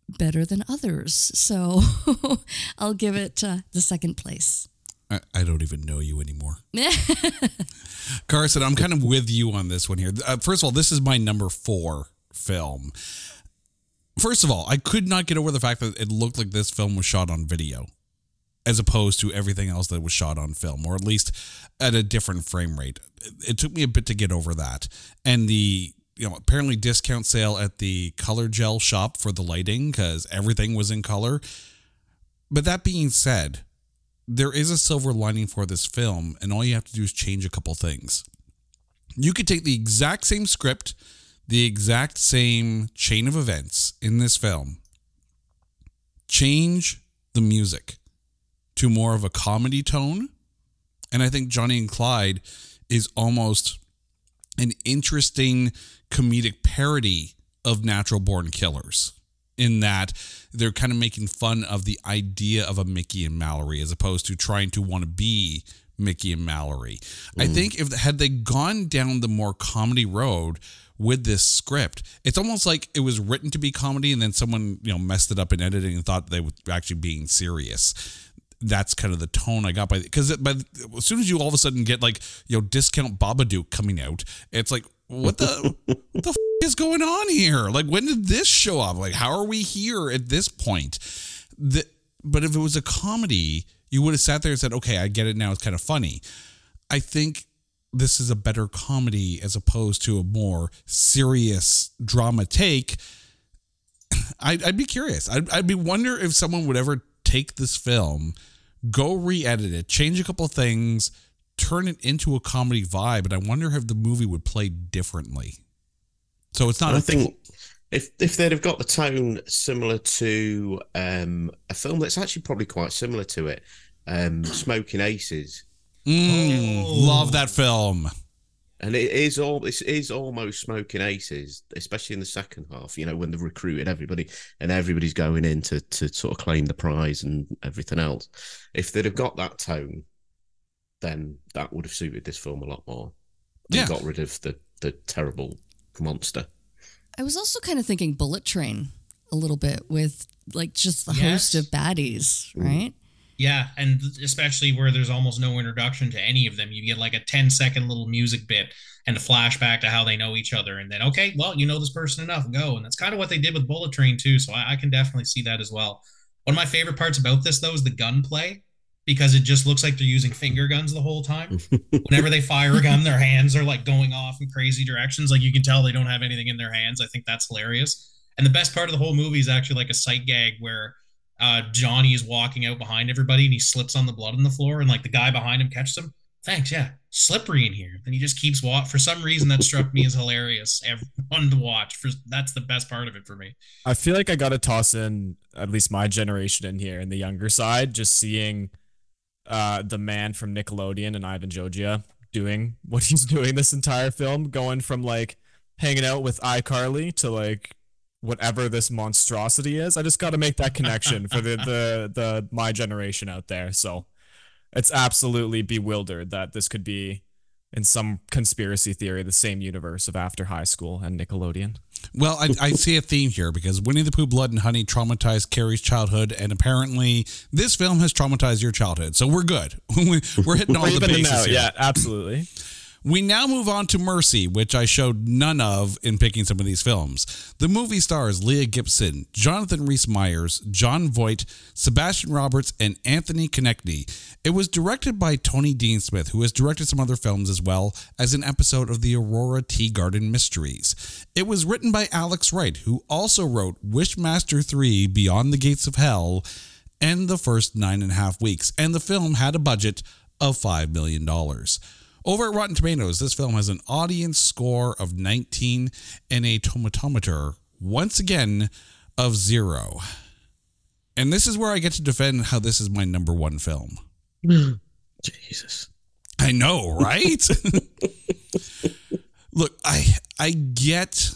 better than others. So I'll give it uh, the second place. I, I, don't even know you anymore. Carson, I'm kind of with you on this one here. Uh, first of all, this is my number four film. First of all, I could not get over the fact that it looked like this film was shot on video as opposed to everything else that was shot on film, or at least at a different frame rate. It took me a bit to get over that. And the you know, apparently discount sale at the color gel shop for the lighting because everything was in color. But that being said, there is a silver lining for this film, and all you have to do is change a couple things. You could take the exact same script, the exact same chain of events in this film, change the music to more of a comedy tone. And I think Johnny and Clyde is almost an interesting comedic parody of natural born killers in that they're kind of making fun of the idea of a Mickey and Mallory as opposed to trying to want to be Mickey and Mallory. Mm. I think if had they gone down the more comedy road with this script, it's almost like it was written to be comedy and then someone, you know, messed it up in editing and thought they were actually being serious that's kind of the tone I got by because but as soon as you all of a sudden get like you know discount Babadook coming out, it's like what the what the f- is going on here? Like when did this show up? Like how are we here at this point? The, but if it was a comedy, you would have sat there and said, "Okay, I get it now. It's kind of funny." I think this is a better comedy as opposed to a more serious drama take. I'd, I'd be curious. I'd, I'd be wonder if someone would ever take this film, go re-edit it, change a couple things, turn it into a comedy vibe, and I wonder if the movie would play differently. So it's not. I think If if they'd have got the tone similar to um, a film that's actually probably quite similar to it, um, Smoking Aces, Mm, Oh. Love that film. And it is all this is almost Smoking Aces, especially in the second half. You know when they've recruited everybody and everybody's going in to to sort of claim the prize and everything else. If they'd have got that tone, then that would have suited this film a lot more. And Yeah. got rid of the the terrible monster. I was also kind of thinking Bullet Train a little bit with like just the Yes. host of baddies, mm. right? Yeah, and especially where there's almost no introduction to any of them. You get like a 10 second little music bit and a flashback to how they know each other. And then, okay, well, you know this person enough, go. And that's kind of what they did with Bullet Train, too. So I, I can definitely see that as well. One of my favorite parts about this, though, is the gunplay because it just looks like they're using finger guns the whole time. Whenever they fire a gun, their hands are like going off in crazy directions. Like you can tell they don't have anything in their hands. I think that's hilarious. And the best part of the whole movie is actually like a sight gag where uh, Johnny is walking out behind everybody and he slips on the blood on the floor, and like the guy behind him catches him. Thanks, yeah, slippery in here. And he just keeps walk. For some reason, that struck me as hilarious. Everyone to watch. For that's the best part of it for me. I feel like I got to toss in at least my generation in here, in the younger side, just seeing uh, the man from Nickelodeon and Ivan Jogia doing what he's doing this entire film, going from like hanging out with iCarly to like whatever this monstrosity is. I just got to make that connection for the, the the my generation out there. So it's absolutely bewildered that this could be in some conspiracy theory the same universe of After High School and Nickelodeon. Well, I, I see a theme here because Winnie the Pooh, Blood and Honey traumatized Carrie's childhood, and apparently this film has traumatized your childhood. So we're good. we're hitting all We're the bases. Yeah, absolutely. We now move on to Mercy, which I showed none of in picking some of these films. The movie stars Leah Gibson, Jonathan Rhys Meyers, Jon Voight, Sebastian Roberts, and Anthony Konechny. It was directed by Tony Dean Smith, who has directed some other films as well as an episode of the Aurora Teagarden Mysteries. It was written by Alex Wright, who also wrote Wishmaster 3 Beyond the Gates of Hell and the first nine and a half weeks, and the film had a budget of $5 million. Over at Rotten Tomatoes, this film has an audience score of 19 and a tomatometer, once again, of zero. And this is where I get to defend how this is my number one film. Jesus. I know, right? Look, I I get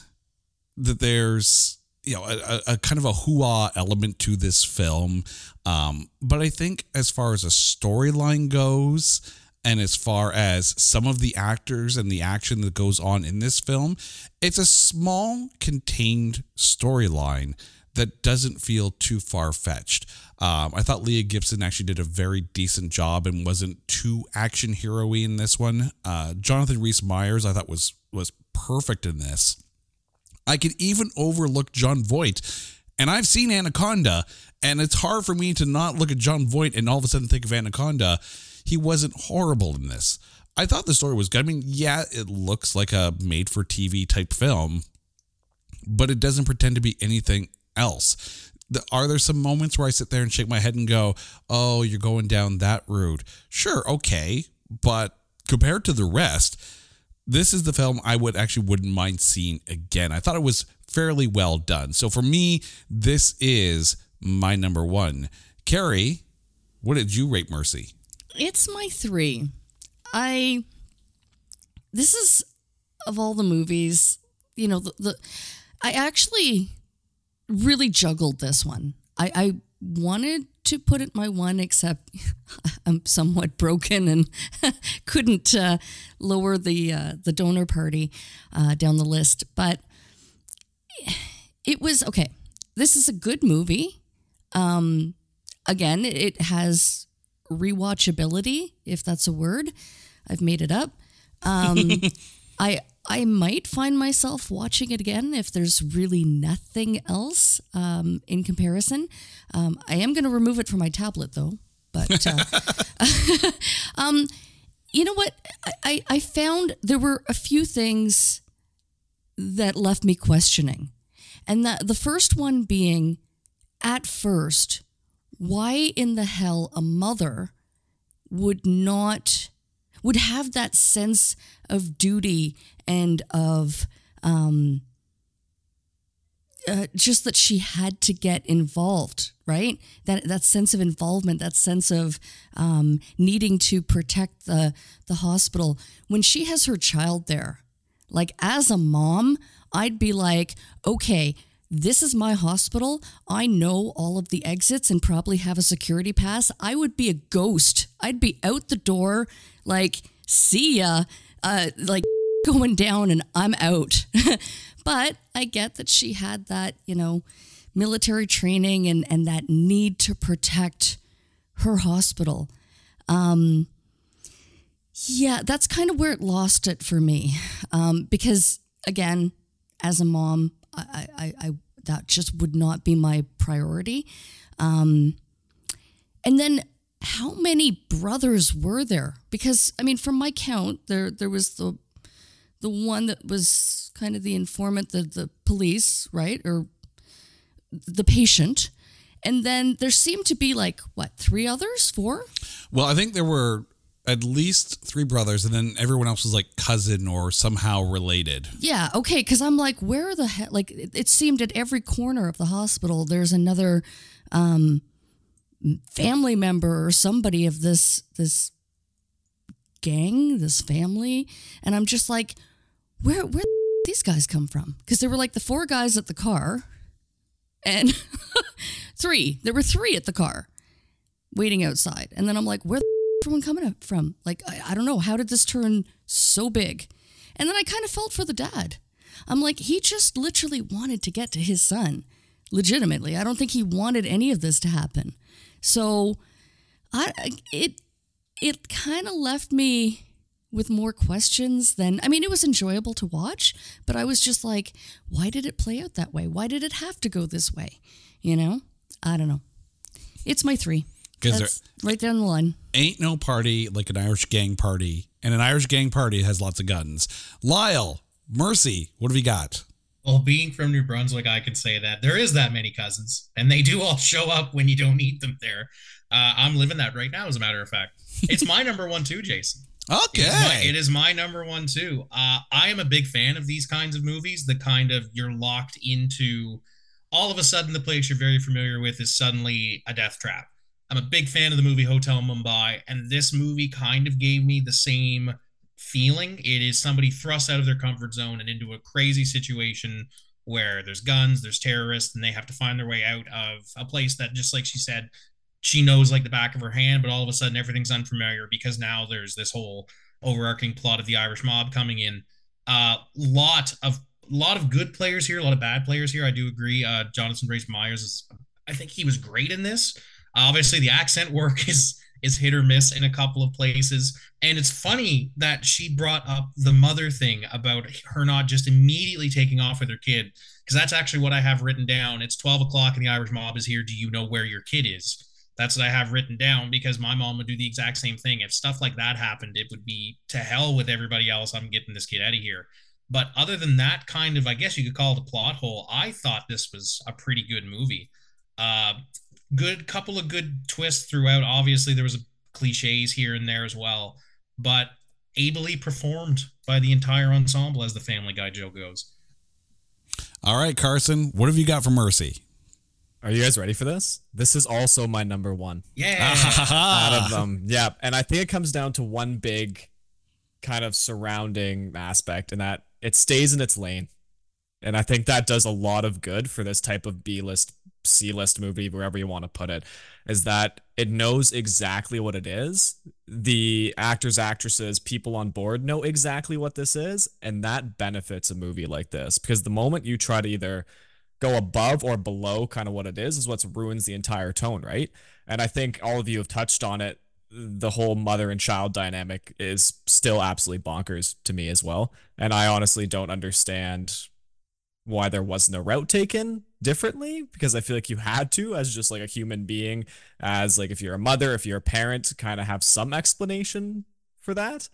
that there's you know a, a- kind of a hoo-ah element to this film, um, but I think as far as a storyline goes, and as far as some of the actors and the action that goes on in this film, it's a small, contained storyline that doesn't feel too far fetched. Um, I thought Leah Gibson actually did a very decent job and wasn't too action hero in this one. Uh, Jonathan Rhys Meyers, I thought was was perfect in this. I could even overlook Jon Voight, and I've seen Anaconda, and it's hard for me to not look at Jon Voight and all of a sudden think of Anaconda. He wasn't horrible in this. I thought the story was good. I mean, yeah, it looks like a made for TV type film, but it doesn't pretend to be anything else. The, are there some moments where I sit there and shake my head and go, "Oh, you're going down that route"? Sure, okay, but compared to the rest, this is the film I would actually wouldn't mind seeing again. I thought it was fairly well done. So for me, this is my number one. Carrie, what did you rate Mercy? It's my three. I. This is of all the movies, you know, the, the I actually really juggled this one. I, I wanted to put it my one, except I'm somewhat broken and couldn't uh, lower the uh, the donor party uh, down the list. But it was okay. This is a good movie. Um, again, it has rewatchability, if that's a word. I've made it up. Um, I I might find myself watching it again if there's really nothing else um, in comparison. Um, I am going to remove it from my tablet though. But uh, um, you know what? I, I I found there were a few things that left me questioning, and that the first one being, at first, why in the hell a mother would not would have that sense of duty and of um uh, just that she had to get involved, right? That that sense of involvement, that sense of um, needing to protect the the hospital when she has her child there. Like as a mom, I'd be like, okay, this is my hospital. I know all of the exits and probably have a security pass. I would be a ghost. I'd be out the door, like, see ya, uh, like going down, and I'm out. but I get that she had that, you know, military training and, and that need to protect her hospital. Um, yeah, that's kind of where it lost it for me. Um, because again, as a mom, I, I, I that just would not be my priority. Um, and then how many brothers were there? Because I mean, from my count, there there was the the one that was kind of the informant, the the police, right, or the patient, and then there seemed to be like what three others, four? Well, I think there were at least three brothers, and then everyone else was like cousin or somehow related. Yeah, okay, because I'm like, where the heck? Like, it, it, seemed at every corner of the hospital, there's another um, family member or somebody of this this gang, this family, and I'm just like, where where these guys come from? Because there were like the four guys at the car, and three. There were three at the car, waiting outside, and then I'm like, where everyone coming up from? Like, I, I don't know. How did this turn so big? And then I kind of felt for the dad. I'm like, he just literally wanted to get to his son, legitimately. I don't think he wanted any of this to happen. So, I it it kind of left me with more questions than I mean, it was enjoyable to watch, but I was just like, why did it play out that way? Why did it have to go this way? You know, I don't know. It's my three. Because right down the line. Ain't no party like an Irish gang party. And an Irish gang party has lots of guns. Lyle, Mercy, what have you got? Well, being from New Brunswick, I can say that there is that many cousins, and they do all show up when you don't need them there. Uh, I'm living that right now, as a matter of fact. It's my number one too, Jason. Okay. It is, my, it is my number one too. Uh, I am a big fan of these kinds of movies. The kind of you're locked into. All of a sudden, the place you're very familiar with is suddenly a death trap I'm a big fan of the movie Hotel Mumbai, and this movie kind of gave me the same feeling. It is somebody thrust out of their comfort zone and into a crazy situation where there's guns, there's terrorists, and they have to find their way out of a place that, just like she said, she knows like the back of her hand, but all of a sudden everything's unfamiliar because now there's this whole overarching plot of the Irish mob coming in. A uh, lot of lot of good players here, a lot of bad players here. I do agree. Uh, Jonathan Rhys Meyers is, I think he was great in this. Obviously, the accent work is is hit or miss in a couple of places. And it's funny that she brought up the mother thing about her not just immediately taking off with her kid, because that's actually what I have written down. It's 12 o'clock and the Irish mob is here. Do you know where your kid is? That's what I have written down because my mom would do the exact same thing. If stuff like that happened, it would be to hell with everybody else. I'm getting this kid out of here. But other than that kind of, I guess you could call it a plot hole, I thought this was a pretty good movie. Uh, good couple of good twists throughout. Obviously, there was cliches here and there as well, but ably performed by the entire ensemble, as the Family Guy Joe goes. All right, Carson, what have you got for Mercy? Are you guys ready for this? This is also my number one. Yeah. out of them. Yeah. And I think it comes down to one big kind of surrounding aspect, and that it stays in its lane. And I think that does a lot of good for this type of B list C list movie, wherever you want to put it, is that it knows exactly what it is. The actors, actresses, people on board know exactly what this is, and that benefits a movie like this because the moment you try to either go above or below kind of what it is, is what ruins the entire tone, right? And I think all of you have touched on it. The whole mother and child dynamic is still absolutely bonkers to me as well. And I honestly don't understand why there wasn't a route taken differently because I feel like you had to as just like a human being as like if you're a mother, if you're a parent, kind of have some explanation for that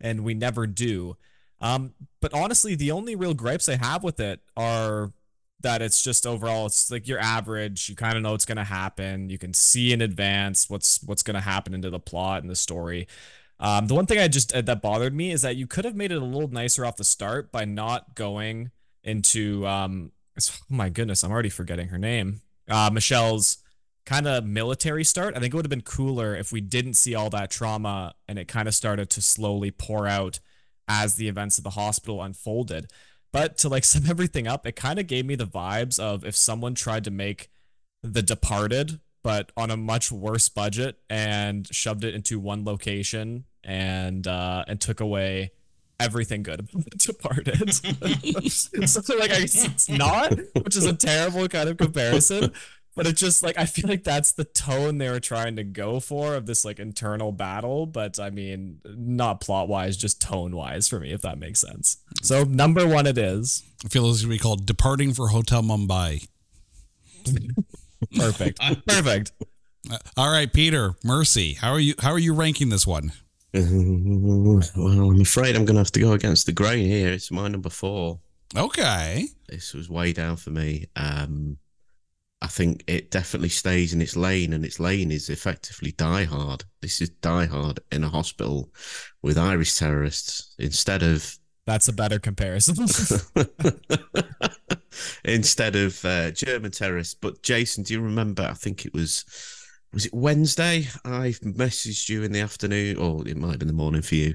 and we never do. Um but honestly the only real gripes I have with it are that it's just overall it's like your average, you kind of know what's going to happen, you can see in advance what's what's going to happen into the plot and the story. Um, the one thing I just uh, that bothered me is that you could have made it a little nicer off the start by not going into um, oh my goodness, I'm already forgetting her name. Uh, Michelle's kind of military start. I think it would have been cooler if we didn't see all that trauma and it kind of started to slowly pour out as the events of the hospital unfolded. But to like sum everything up, it kind of gave me the vibes of if someone tried to make The Departed, but on a much worse budget and shoved it into one location and uh, and took away everything good about Departed. so like I it's not, which is a terrible kind of comparison. But it just like I feel like that's the tone they were trying to go for of this like internal battle. But I mean, not plot wise, just tone wise for me, if that makes sense. So number one, it is I feel this is going to be called Departing for Hotel Mumbai. perfect, perfect. Uh, all right, Peter, Mercy, how are you? How are you ranking this one? well, I'm afraid I'm going to have to go against the grain here. It's my number four. Okay. This was way down for me. Um, I think it definitely stays in its lane, and its lane is effectively Die Hard. This is Die Hard in a hospital with Irish terrorists instead of That's a better comparison. instead of uh, German terrorists. But Jason, do you remember? I think it was was it Wednesday? I messaged you in the afternoon, or it might have been the morning for you,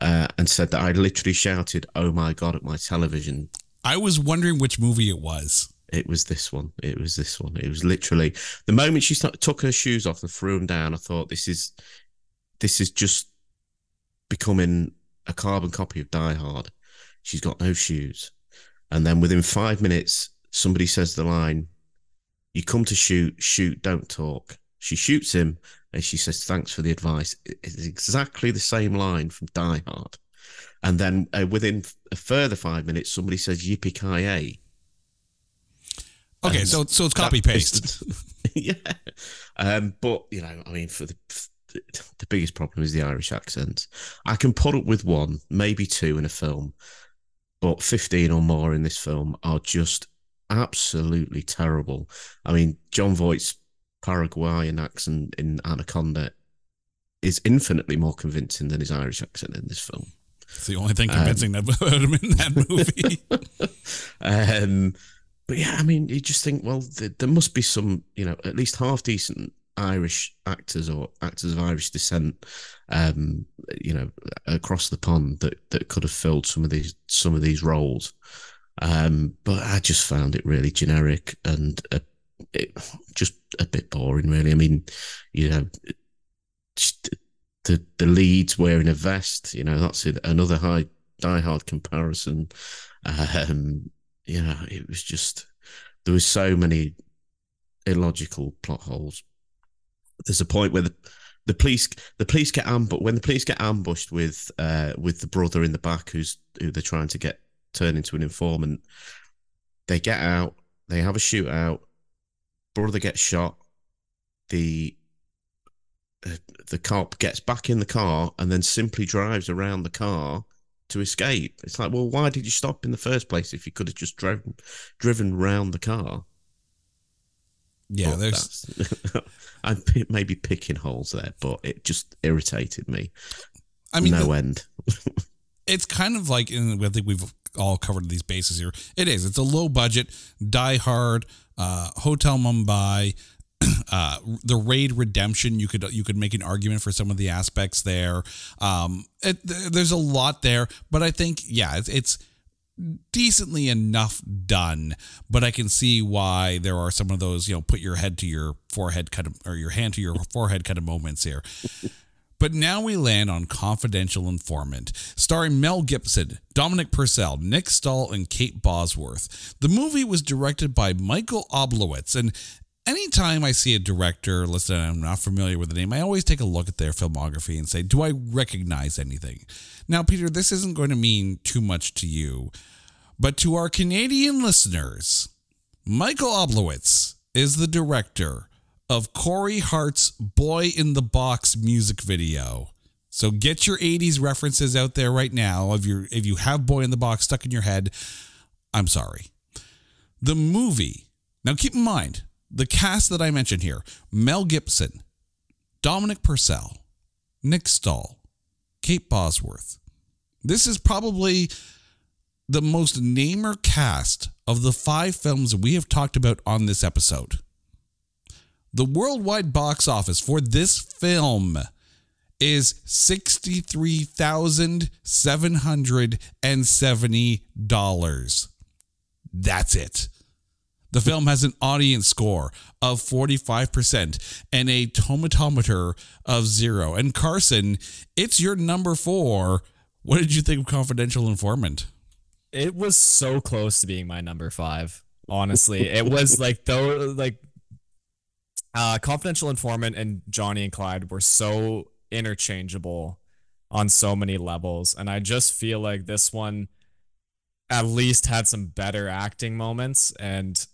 uh, and said that I literally shouted, "Oh my god!" at my television. I was wondering which movie it was. It was this one. It was this one. It was literally the moment she start, took her shoes off and threw them down. I thought this is this is just becoming a carbon copy of Die Hard. She's got no shoes, and then within five minutes, somebody says the line, "You come to shoot, shoot, don't talk." She shoots him, and she says, "Thanks for the advice." It's exactly the same line from Die Hard, and then uh, within a further five minutes, somebody says, "Yippee ki yay." Okay, And so so it's copy paste. yeah. Um, but you know, I mean, for the the biggest problem is the Irish accent. I can put up with one, maybe two in a film, but fifteen or more in this film are just absolutely terrible. I mean, Jon Voight's Paraguayan accent in Anaconda is infinitely more convincing than his Irish accent in this film. It's the only thing convincing that about him in that movie. um, but yeah, I mean, you just think, well, th- there must be some, you know, at least half decent Irish actors or actors of Irish descent, um, you know, across the pond that that could have filled some of these some of these roles. Um, but I just found it really generic and a, it, just a bit boring, really. I mean, you know, the the leads wearing a vest, you know, that's another high Die Hard comparison. Um, you know, it was just there was so many illogical plot holes. There's a point where the, the police the police get ambushed when the police get ambushed with uh with the brother in the back who's who they're trying to get turn into an informant. They get out, they have a shootout, brother gets shot, the uh, the cop gets back in the car and then simply drives around the car to escape. It's like, well, why did you stop in the first place if you could have just driven driven round the car? Yeah, But there's I'm maybe picking holes there, but it just irritated me. I mean no the- end. it's kind of like and I think we've all covered these bases here. It is. It's a low budget, Die Hard, uh, Hotel Mumbai, uh, the Raid Redemption. You could you could make an argument for some of the aspects there. Um, it, there's a lot there, but I think yeah, it's, it's decently enough done. But I can see why there are some of those you know put your head to your forehead kind of or your hand to your forehead kind of moments here. But now we land on Confidential Informant, starring Mel Gibson, Dominic Purcell, Nick Stahl, and Kate Bosworth. The movie was directed by Michael Oblowitz, and anytime I see a director listed and I'm not familiar with the name, I always take a look at their filmography and say, do I recognize anything? Now, Peter, this isn't going to mean too much to you, but to our Canadian listeners, Michael Oblowitz is the director of Corey Hart's Boy in the Box music video. So get your 80s references out there right now. If you if you have Boy in the Box stuck in your head, I'm sorry. The movie. Now keep in mind, the cast that I mentioned here, Mel Gibson, Dominic Purcell, Nick Stahl, Kate Bosworth. This is probably the most namer cast of the five films we have talked about on this episode. The worldwide box office for this film is $63,770. That's it. The film has an audience score of 45% and a tomatometer of zero. And Carson, it's your number four. What did you think of Confidential Informant? It was so close to being my number five. Honestly, it was like though like uh, Confidential Informant and Johnny and Clyde were so interchangeable on so many levels, and I just feel like this one at least had some better acting moments, and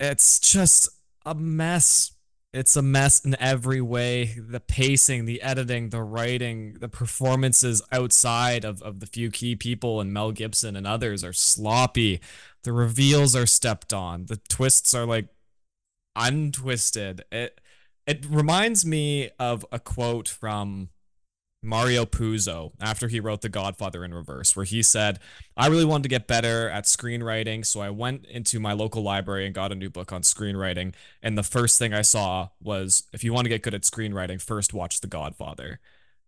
it's just a mess. It's a mess in every way. The pacing, the editing, the writing, the performances outside of, of the few key people and Mel Gibson and others are sloppy. The reveals are stepped on. The twists are like untwisted. It it reminds me of a quote from Mario Puzo after he wrote The Godfather in Reverse, where he said, I really wanted to get better at screenwriting, so I went into my local library and got a new book on screenwriting. And the first thing I saw was if you want to get good at screenwriting, first watch The Godfather.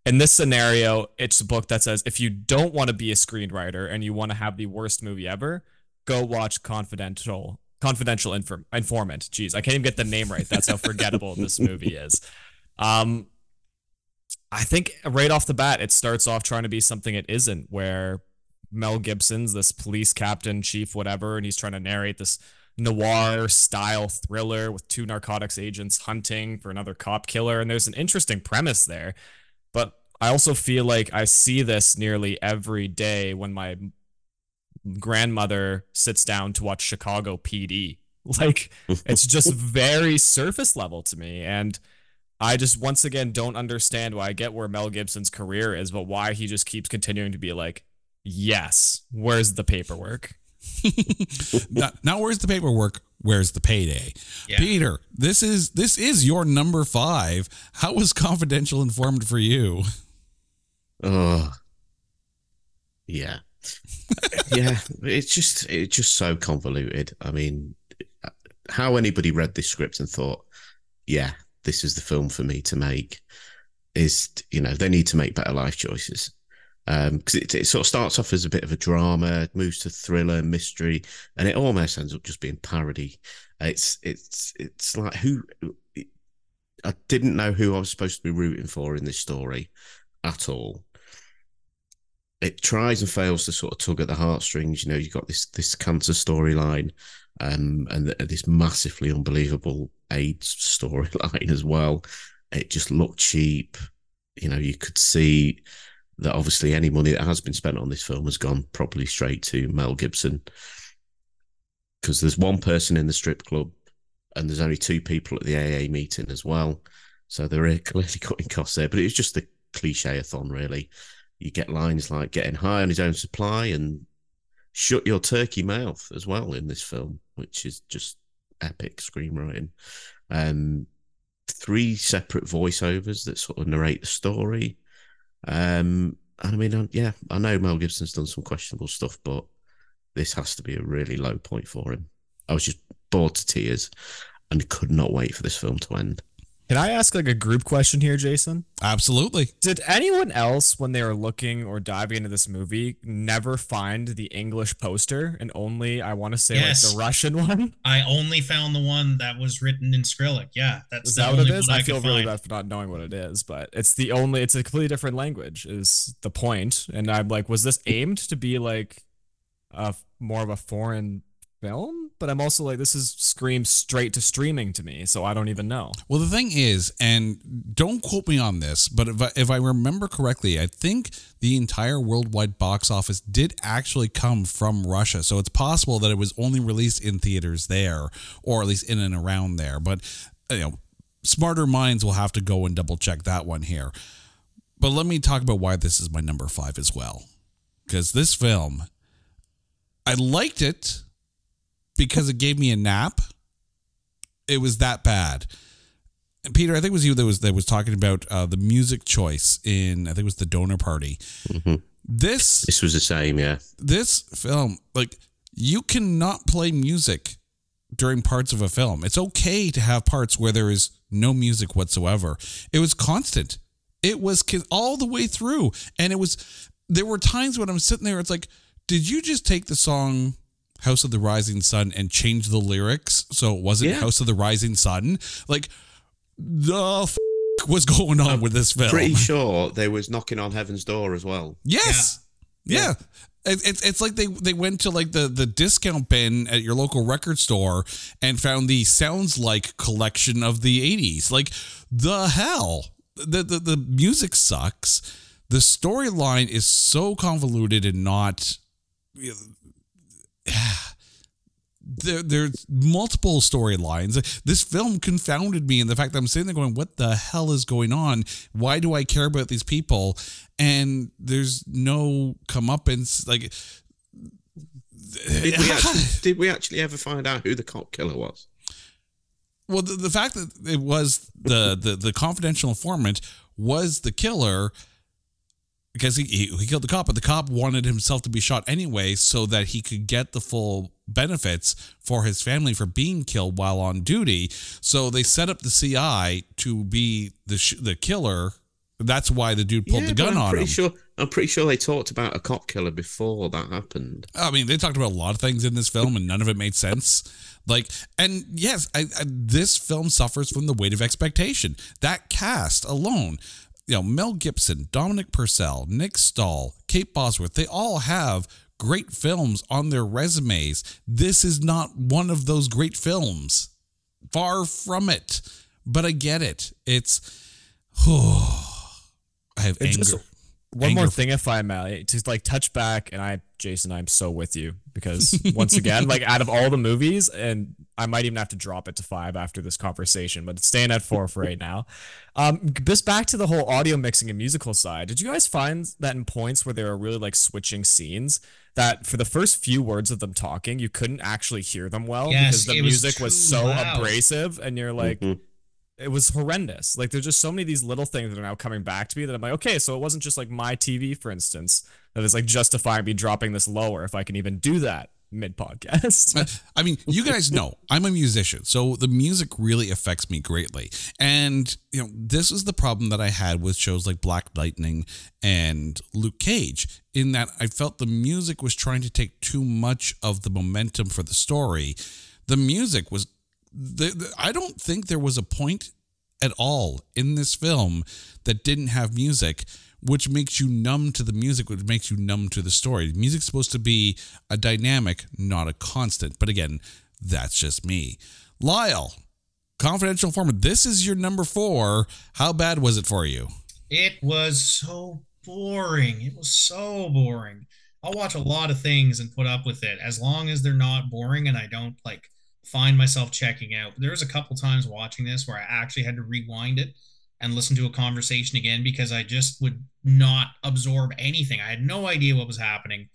In this scenario, it's a book that says if you don't want to be a screenwriter and you want to have the worst movie ever, go watch Confidential Confidential Inform- Informant. Jeez, I can't even get the name right. That's how forgettable this movie is. Um, I think right off the bat, it starts off trying to be something it isn't, where Mel Gibson's this police captain, chief, whatever, and he's trying to narrate this noir style thriller with two narcotics agents hunting for another cop killer. And there's an interesting premise there. But I also feel like I see this nearly every day when my grandmother sits down to watch Chicago PD. Like, it's just very surface level to me. And I just once again don't understand why I get where Mel Gibson's career is, but why he just keeps continuing to be like, yes, where's the paperwork? not, not where's the paperwork, where's the payday? Yeah. Peter, this is this is your number five. How was confidential informant for you? Oh, yeah, yeah. It's just it's just so convoluted. I mean, how anybody read this script and thought, yeah, this is the film for me to make, is you know they need to make better life choices. Um, because it, it sort of starts off as a bit of a drama, moves to thriller, mystery, and it almost ends up just being parody. It's it's it's like who I didn't know who I was supposed to be rooting for in this story at all it tries and fails to sort of tug at the heartstrings. You know, you've got this this cancer storyline, um, and th- this massively unbelievable AIDS storyline as well. It just looked cheap. You know, you could see that obviously any money that has been spent on this film has gone probably straight to Mel Gibson because there's one person in the strip club and there's only two people at the AA meeting as well. So they're clearly cutting costs there, but it was just the cliche a thon, really you get lines like getting high on his own supply and shut your turkey mouth as well in this film, which is just epic screenwriting. Um, three separate voiceovers that sort of narrate the story. Um, and I mean, yeah, I know Mel Gibson's done some questionable stuff, but this has to be a really low point for him. I was just bored to tears and could not wait for this film to end. Can I ask like a group question here, Jason? Absolutely. Did anyone else, when they were looking or diving into this movie, never find the English poster and only, I want to say, Yes. like the Russian one? I only found the one that was written in Cyrillic. Yeah, that's Is the that what it is? one I, I, feel really bad for not knowing what it is, but it's the only, it's a completely different language, is the point. And I'm like, was this aimed to be like a more of a foreign film? But I'm also like, this is screams straight to streaming to me, so I don't even know. Well, the thing is, and don't quote me on this, but if I, if I remember correctly, I think the entire worldwide box office did actually come from Russia. So it's possible that it was only released in theaters there, or at least in and around there. But you know, smarter minds will have to go and double check that one here. But let me talk about why this is my number five as well, because this film, I liked it because it gave me a nap. It was that bad. And Peter, I think it was you that was that was talking about uh, the music choice in I think it was the donor party. This This was the same, yeah. this film, like you cannot play music during parts of a film. It's okay to have parts where there is no music whatsoever. It was constant. It was all the way through, and it was. There were times when I'm sitting there. It's like, did you just take the song "House of the Rising Sun" and change the lyrics so it wasn't Yeah. "House of the Rising Sun"? Like the f- was going on with this film? Pretty sure they was knocking on heaven's door as well. Yes. Yeah. It, it's it's like they they went to like the the discount bin at your local record store and found the sounds like collection of the 80s. Like the hell. The the, the music sucks. The storyline is so convoluted and not there, there's multiple storylines. This film confounded me in the fact that I'm sitting there going, "What the hell is going on? Why do I care about these people?" And there's no comeuppance. Like, Did we actually, did we actually ever find out who the cop killer was? well, the, the fact that it was the, the the confidential informant was the killer because he, he he killed the cop, but the cop wanted himself to be shot anyway so that he could get the full benefits for his family for being killed while on duty. So they set up the CI to be the sh- the killer. That's why the dude pulled Yeah, the gun I'm on pretty him. Sure, I'm pretty sure they talked about a cop killer before that happened. I mean, they talked about a lot of things in this film, and none of it made sense. Like, and yes, I, I, this film suffers from the weight of expectation. That cast alone, you know, Mel Gibson, Dominic Purcell, Nick Stahl, Kate Bosworth, they all have great films on their resumes. This is not one of those great films. Far from it. But I get it. It's, I have It anger. just- One more thing, if I may, to like touch back, and I, Jason, I'm so with you because once again, like out of all the movies, and I might even have to drop it to five after this conversation, but it's staying at four for right now. Um, just back to the whole audio mixing and musical side. Did you guys find that in points where they were really like switching scenes, that for the first few words of them talking, you couldn't actually hear them well Yes, because the it was music was so loud. abrasive, and you're like, Mhm. It was horrendous. Like there's just so many of these little things that are now coming back to me that I'm like, okay, so it wasn't just like my TV, for instance, that is like justifying me dropping this lower if I can even do that mid podcast. I mean, you guys know I'm a musician, so the music really affects me greatly. And you know, this is the problem that I had with shows like Black Lightning and Luke Cage, in that I felt the music was trying to take too much of the momentum for the story. The music was, the, the- I don't think there was a point at all in this film that didn't have music which makes you numb to the music which makes you numb to the story. Music's supposed to be a dynamic not a constant. But again that's just me. Lyle confidential informant this is your number four. How bad was it for you? It was so boring. It was so boring. I'll watch a lot of things and put up with it. As long as they're not boring and I don't like find myself checking out. There was a couple times watching this where I actually had to rewind it and listen to a conversation again because I just would not absorb anything. I had no idea what was happening.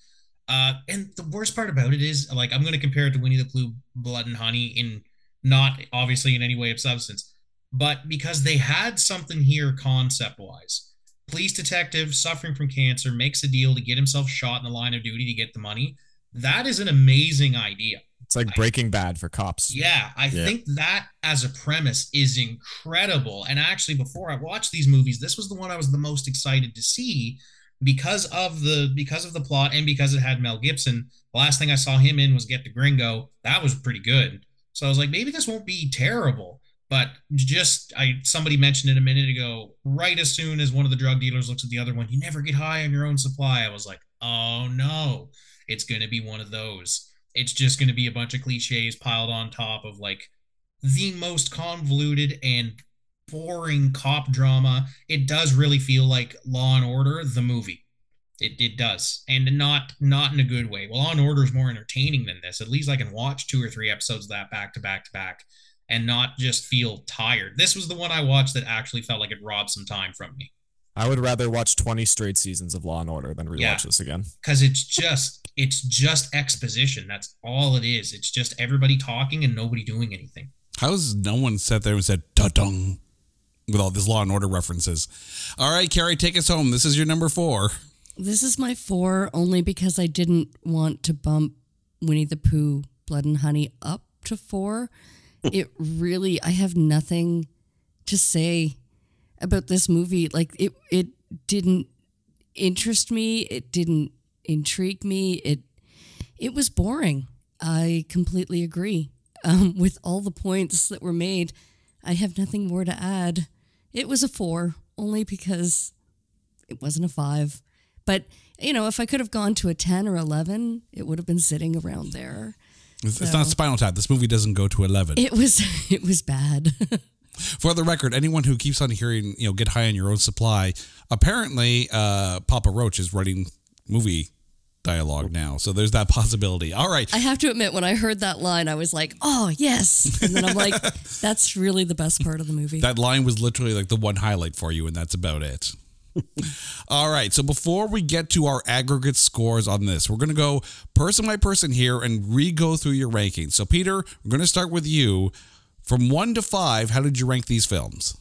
Uh, and the worst part about it is, like, I'm going to compare it to Winnie the Pooh, Blood and Honey, in not obviously in any way of substance, but because they had something here concept wise. Police detective suffering from cancer makes a deal to get himself shot in the line of duty to get the money. That is an amazing idea. It's like Breaking Bad for cops. Yeah, I Yeah. think that as a premise is incredible. And actually, before I watched these movies, this was the one I was the most excited to see because of the because of the plot and because it had Mel Gibson. The last thing I saw him in was Get the Gringo. That was pretty good. So I was like, maybe this won't be terrible. But just I somebody mentioned it a minute ago. Right as soon as one of the drug dealers looks at the other one, you never get high on your own supply. I was like, oh no, it's gonna be one of those it's just going to be a bunch of cliches piled on top of like the most convoluted and boring cop drama. It does really feel like Law and Order the movie. It, it does, and not not in a good way. Well, Law and Order is more entertaining than this. At least I can watch two or three episodes of that back to back to back, and not just feel tired. This was the one I watched that actually felt like it robbed some time from me I would rather watch 20 straight seasons of Law and Order than rewatch Yeah. this again. because it's just it's just exposition. That's all it is. It's just everybody talking and nobody doing anything. how's no one sat there and said da-dung with all these law and order references all right carrie take us home this is your number four This is my four only because I didn't want to bump Winnie the Pooh, Blood and Honey up to four. it really, I have nothing to say about this movie. Like it, it didn't interest me. It didn't intrigue me. It, it was boring. I completely agree um, with all the points that were made. I have nothing more to add. It was a four only because it wasn't a five. But, you know, if I could have gone to a 10 or 11, it would have been sitting around there. It's, it's not Spinal Tap. This movie doesn't go to 11. It was it was bad. For the record, anyone who keeps on hearing, you know, get high on your own supply, apparently uh, Papa Roach is writing movie dialogue now. So there's that possibility. All right. I have to admit, when I heard that line, I was like, oh, yes. And then I'm like, that's really the best part of the movie. That line was literally like the one highlight for you, and that's about it. All right. So before we get to our aggregate scores on this, we're going to go person by person here and re go through your rankings. So, Peter, we're going to start with you. From one to five, how did you rank these films?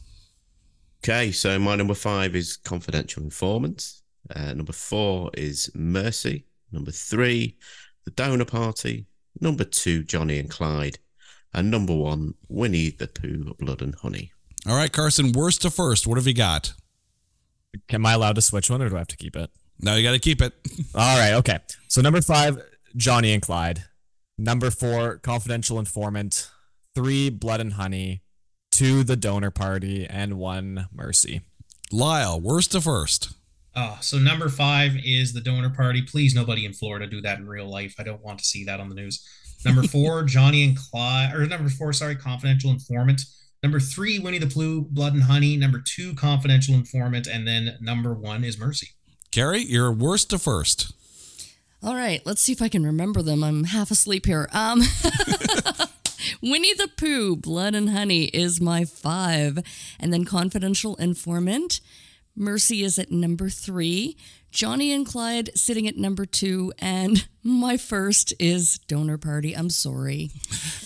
Okay, so my number five is Confidential Informant. Uh, number four is Mercy. Number three, The Donor Party. Number two, Johnny and Clyde. And number one, Winnie the Pooh, Blood and Honey. All right, Carson, worst to first. What have you got? Am I allowed to switch one or do I have to keep it? No, you got to keep it. All right, okay. So number five, Johnny and Clyde. Number four, Confidential Informant. Three, Blood and Honey. Two, The Donor Party. And one, Mercy. Lyle, worst to first. Oh, so number five is the donor party. Please, nobody in Florida do that in real life. I don't want to see that on the news. Number four, Johnny and Clyde, or number four, sorry, Confidential Informant. Number three, Winnie the Pooh, Blood and Honey. Number two, Confidential Informant. And then number one is Mercy. Carrie, you're worst to first. All right, let's see if I can remember them. I'm half asleep here. Um, Winnie the Pooh, Blood and Honey is my five. And then Confidential Informant. Mercy is at number three. Johnny and Clyde sitting at number two. And my first is Donor Party. I'm sorry.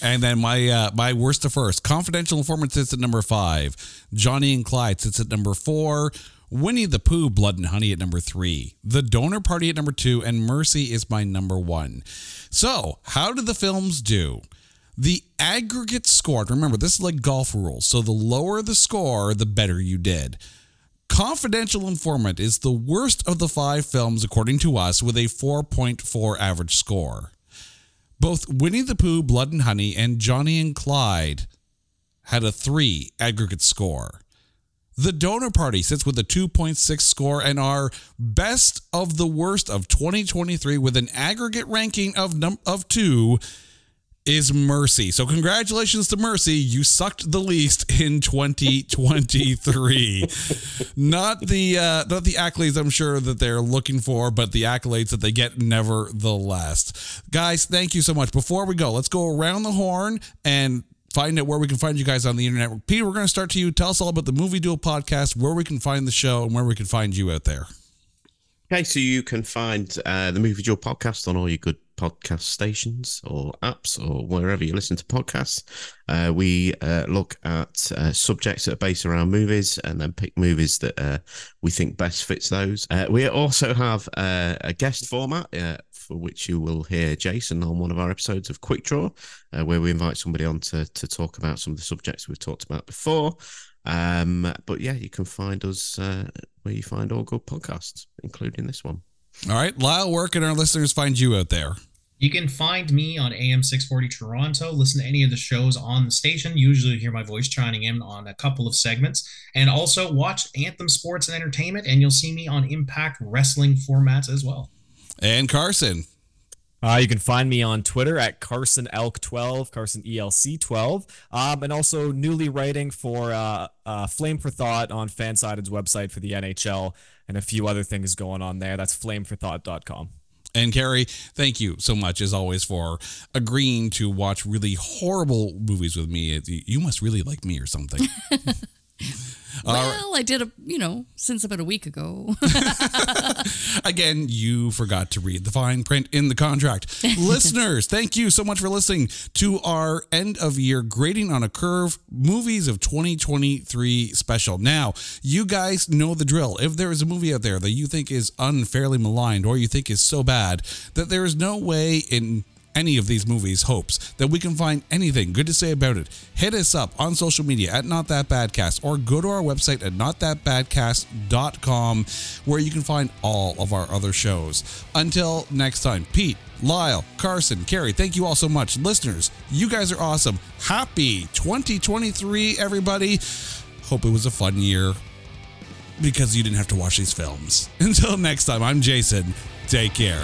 And then my uh, my worst to first. Confidential Informant sits at number five. Johnny and Clyde sits at number four. Winnie the Pooh, Blood and Honey at number three. The Donor Party at number two. And Mercy is my number one. So, how did the films do? The aggregate score, remember, this is like golf rules. So, the lower the score, the better you did. Confidential Informant is the worst of the five films, according to us, with a 4.4 average score. Both Winnie the Pooh, Blood and Honey, and Johnny and Clyde had a 3 aggregate score. The Donor Party sits with a 2.6 score and our best of the worst of 2023 with an aggregate ranking of num- of 2 is Mercy. So congratulations to Mercy. You sucked the least in 2023. not the uh, not the accolades I'm sure that they're looking for, but the accolades that they get nevertheless. Guys, thank you so much. Before we go, let's go around the horn and find out where we can find you guys on the internet. Peter, we're going to start to you. Tell us all about the Movie Duel podcast, where we can find the show, and where we can find you out there. Okay, so you can find uh, the Movie Duel podcast on all your good podcast stations or apps or wherever you listen to podcasts. Uh, we uh, look at uh, subjects that are based around movies and then pick movies that uh, we think best fits those. Uh, we also have uh, a guest format for which you will hear Jason on one of our episodes of Quick Draw, where we invite somebody on to, to talk about some of the subjects we've talked about before. Um, but yeah, you can find us where you find all good podcasts, including this one. All right, Lyle, where can our listeners find you out there? You can find me on AM 640 Toronto. Listen to any of the shows on the station. Usually you hear my voice chiming in on a couple of segments. And also watch Anthem Sports and Entertainment, and you'll see me on Impact Wrestling formats as well. And Carson. Uh, you can find me on Twitter at Carson Elk12, Carson ELC12, um, and also newly writing for uh, uh, Flame for Thought on Fansided's website for the NHL and a few other things going on there. That's flameforthought.com. And Carrie, thank you so much as always for agreeing to watch really horrible movies with me. You must really like me or something. well, I did a, you know, since about a week ago. Again, you forgot to read the fine print in the contract. Listeners, thank you so much for listening to our end of year grading on a curve movies of 2023 special. Now, you guys know the drill. If there is a movie out there that you think is unfairly maligned or you think is so bad that there is no way in any of these movies hopes that we can find anything good to say about it, hit us up on social media at Not That Badcast or go to our website at notthatbadcast.com where you can find all of our other shows. Until next time, Pete, Lyle, Carson, Carrie, thank you all so much. Listeners, you guys are awesome. Happy 2023, everybody. Hope it was a fun year because you didn't have to watch these films. Until next time, I'm Jason. Take care.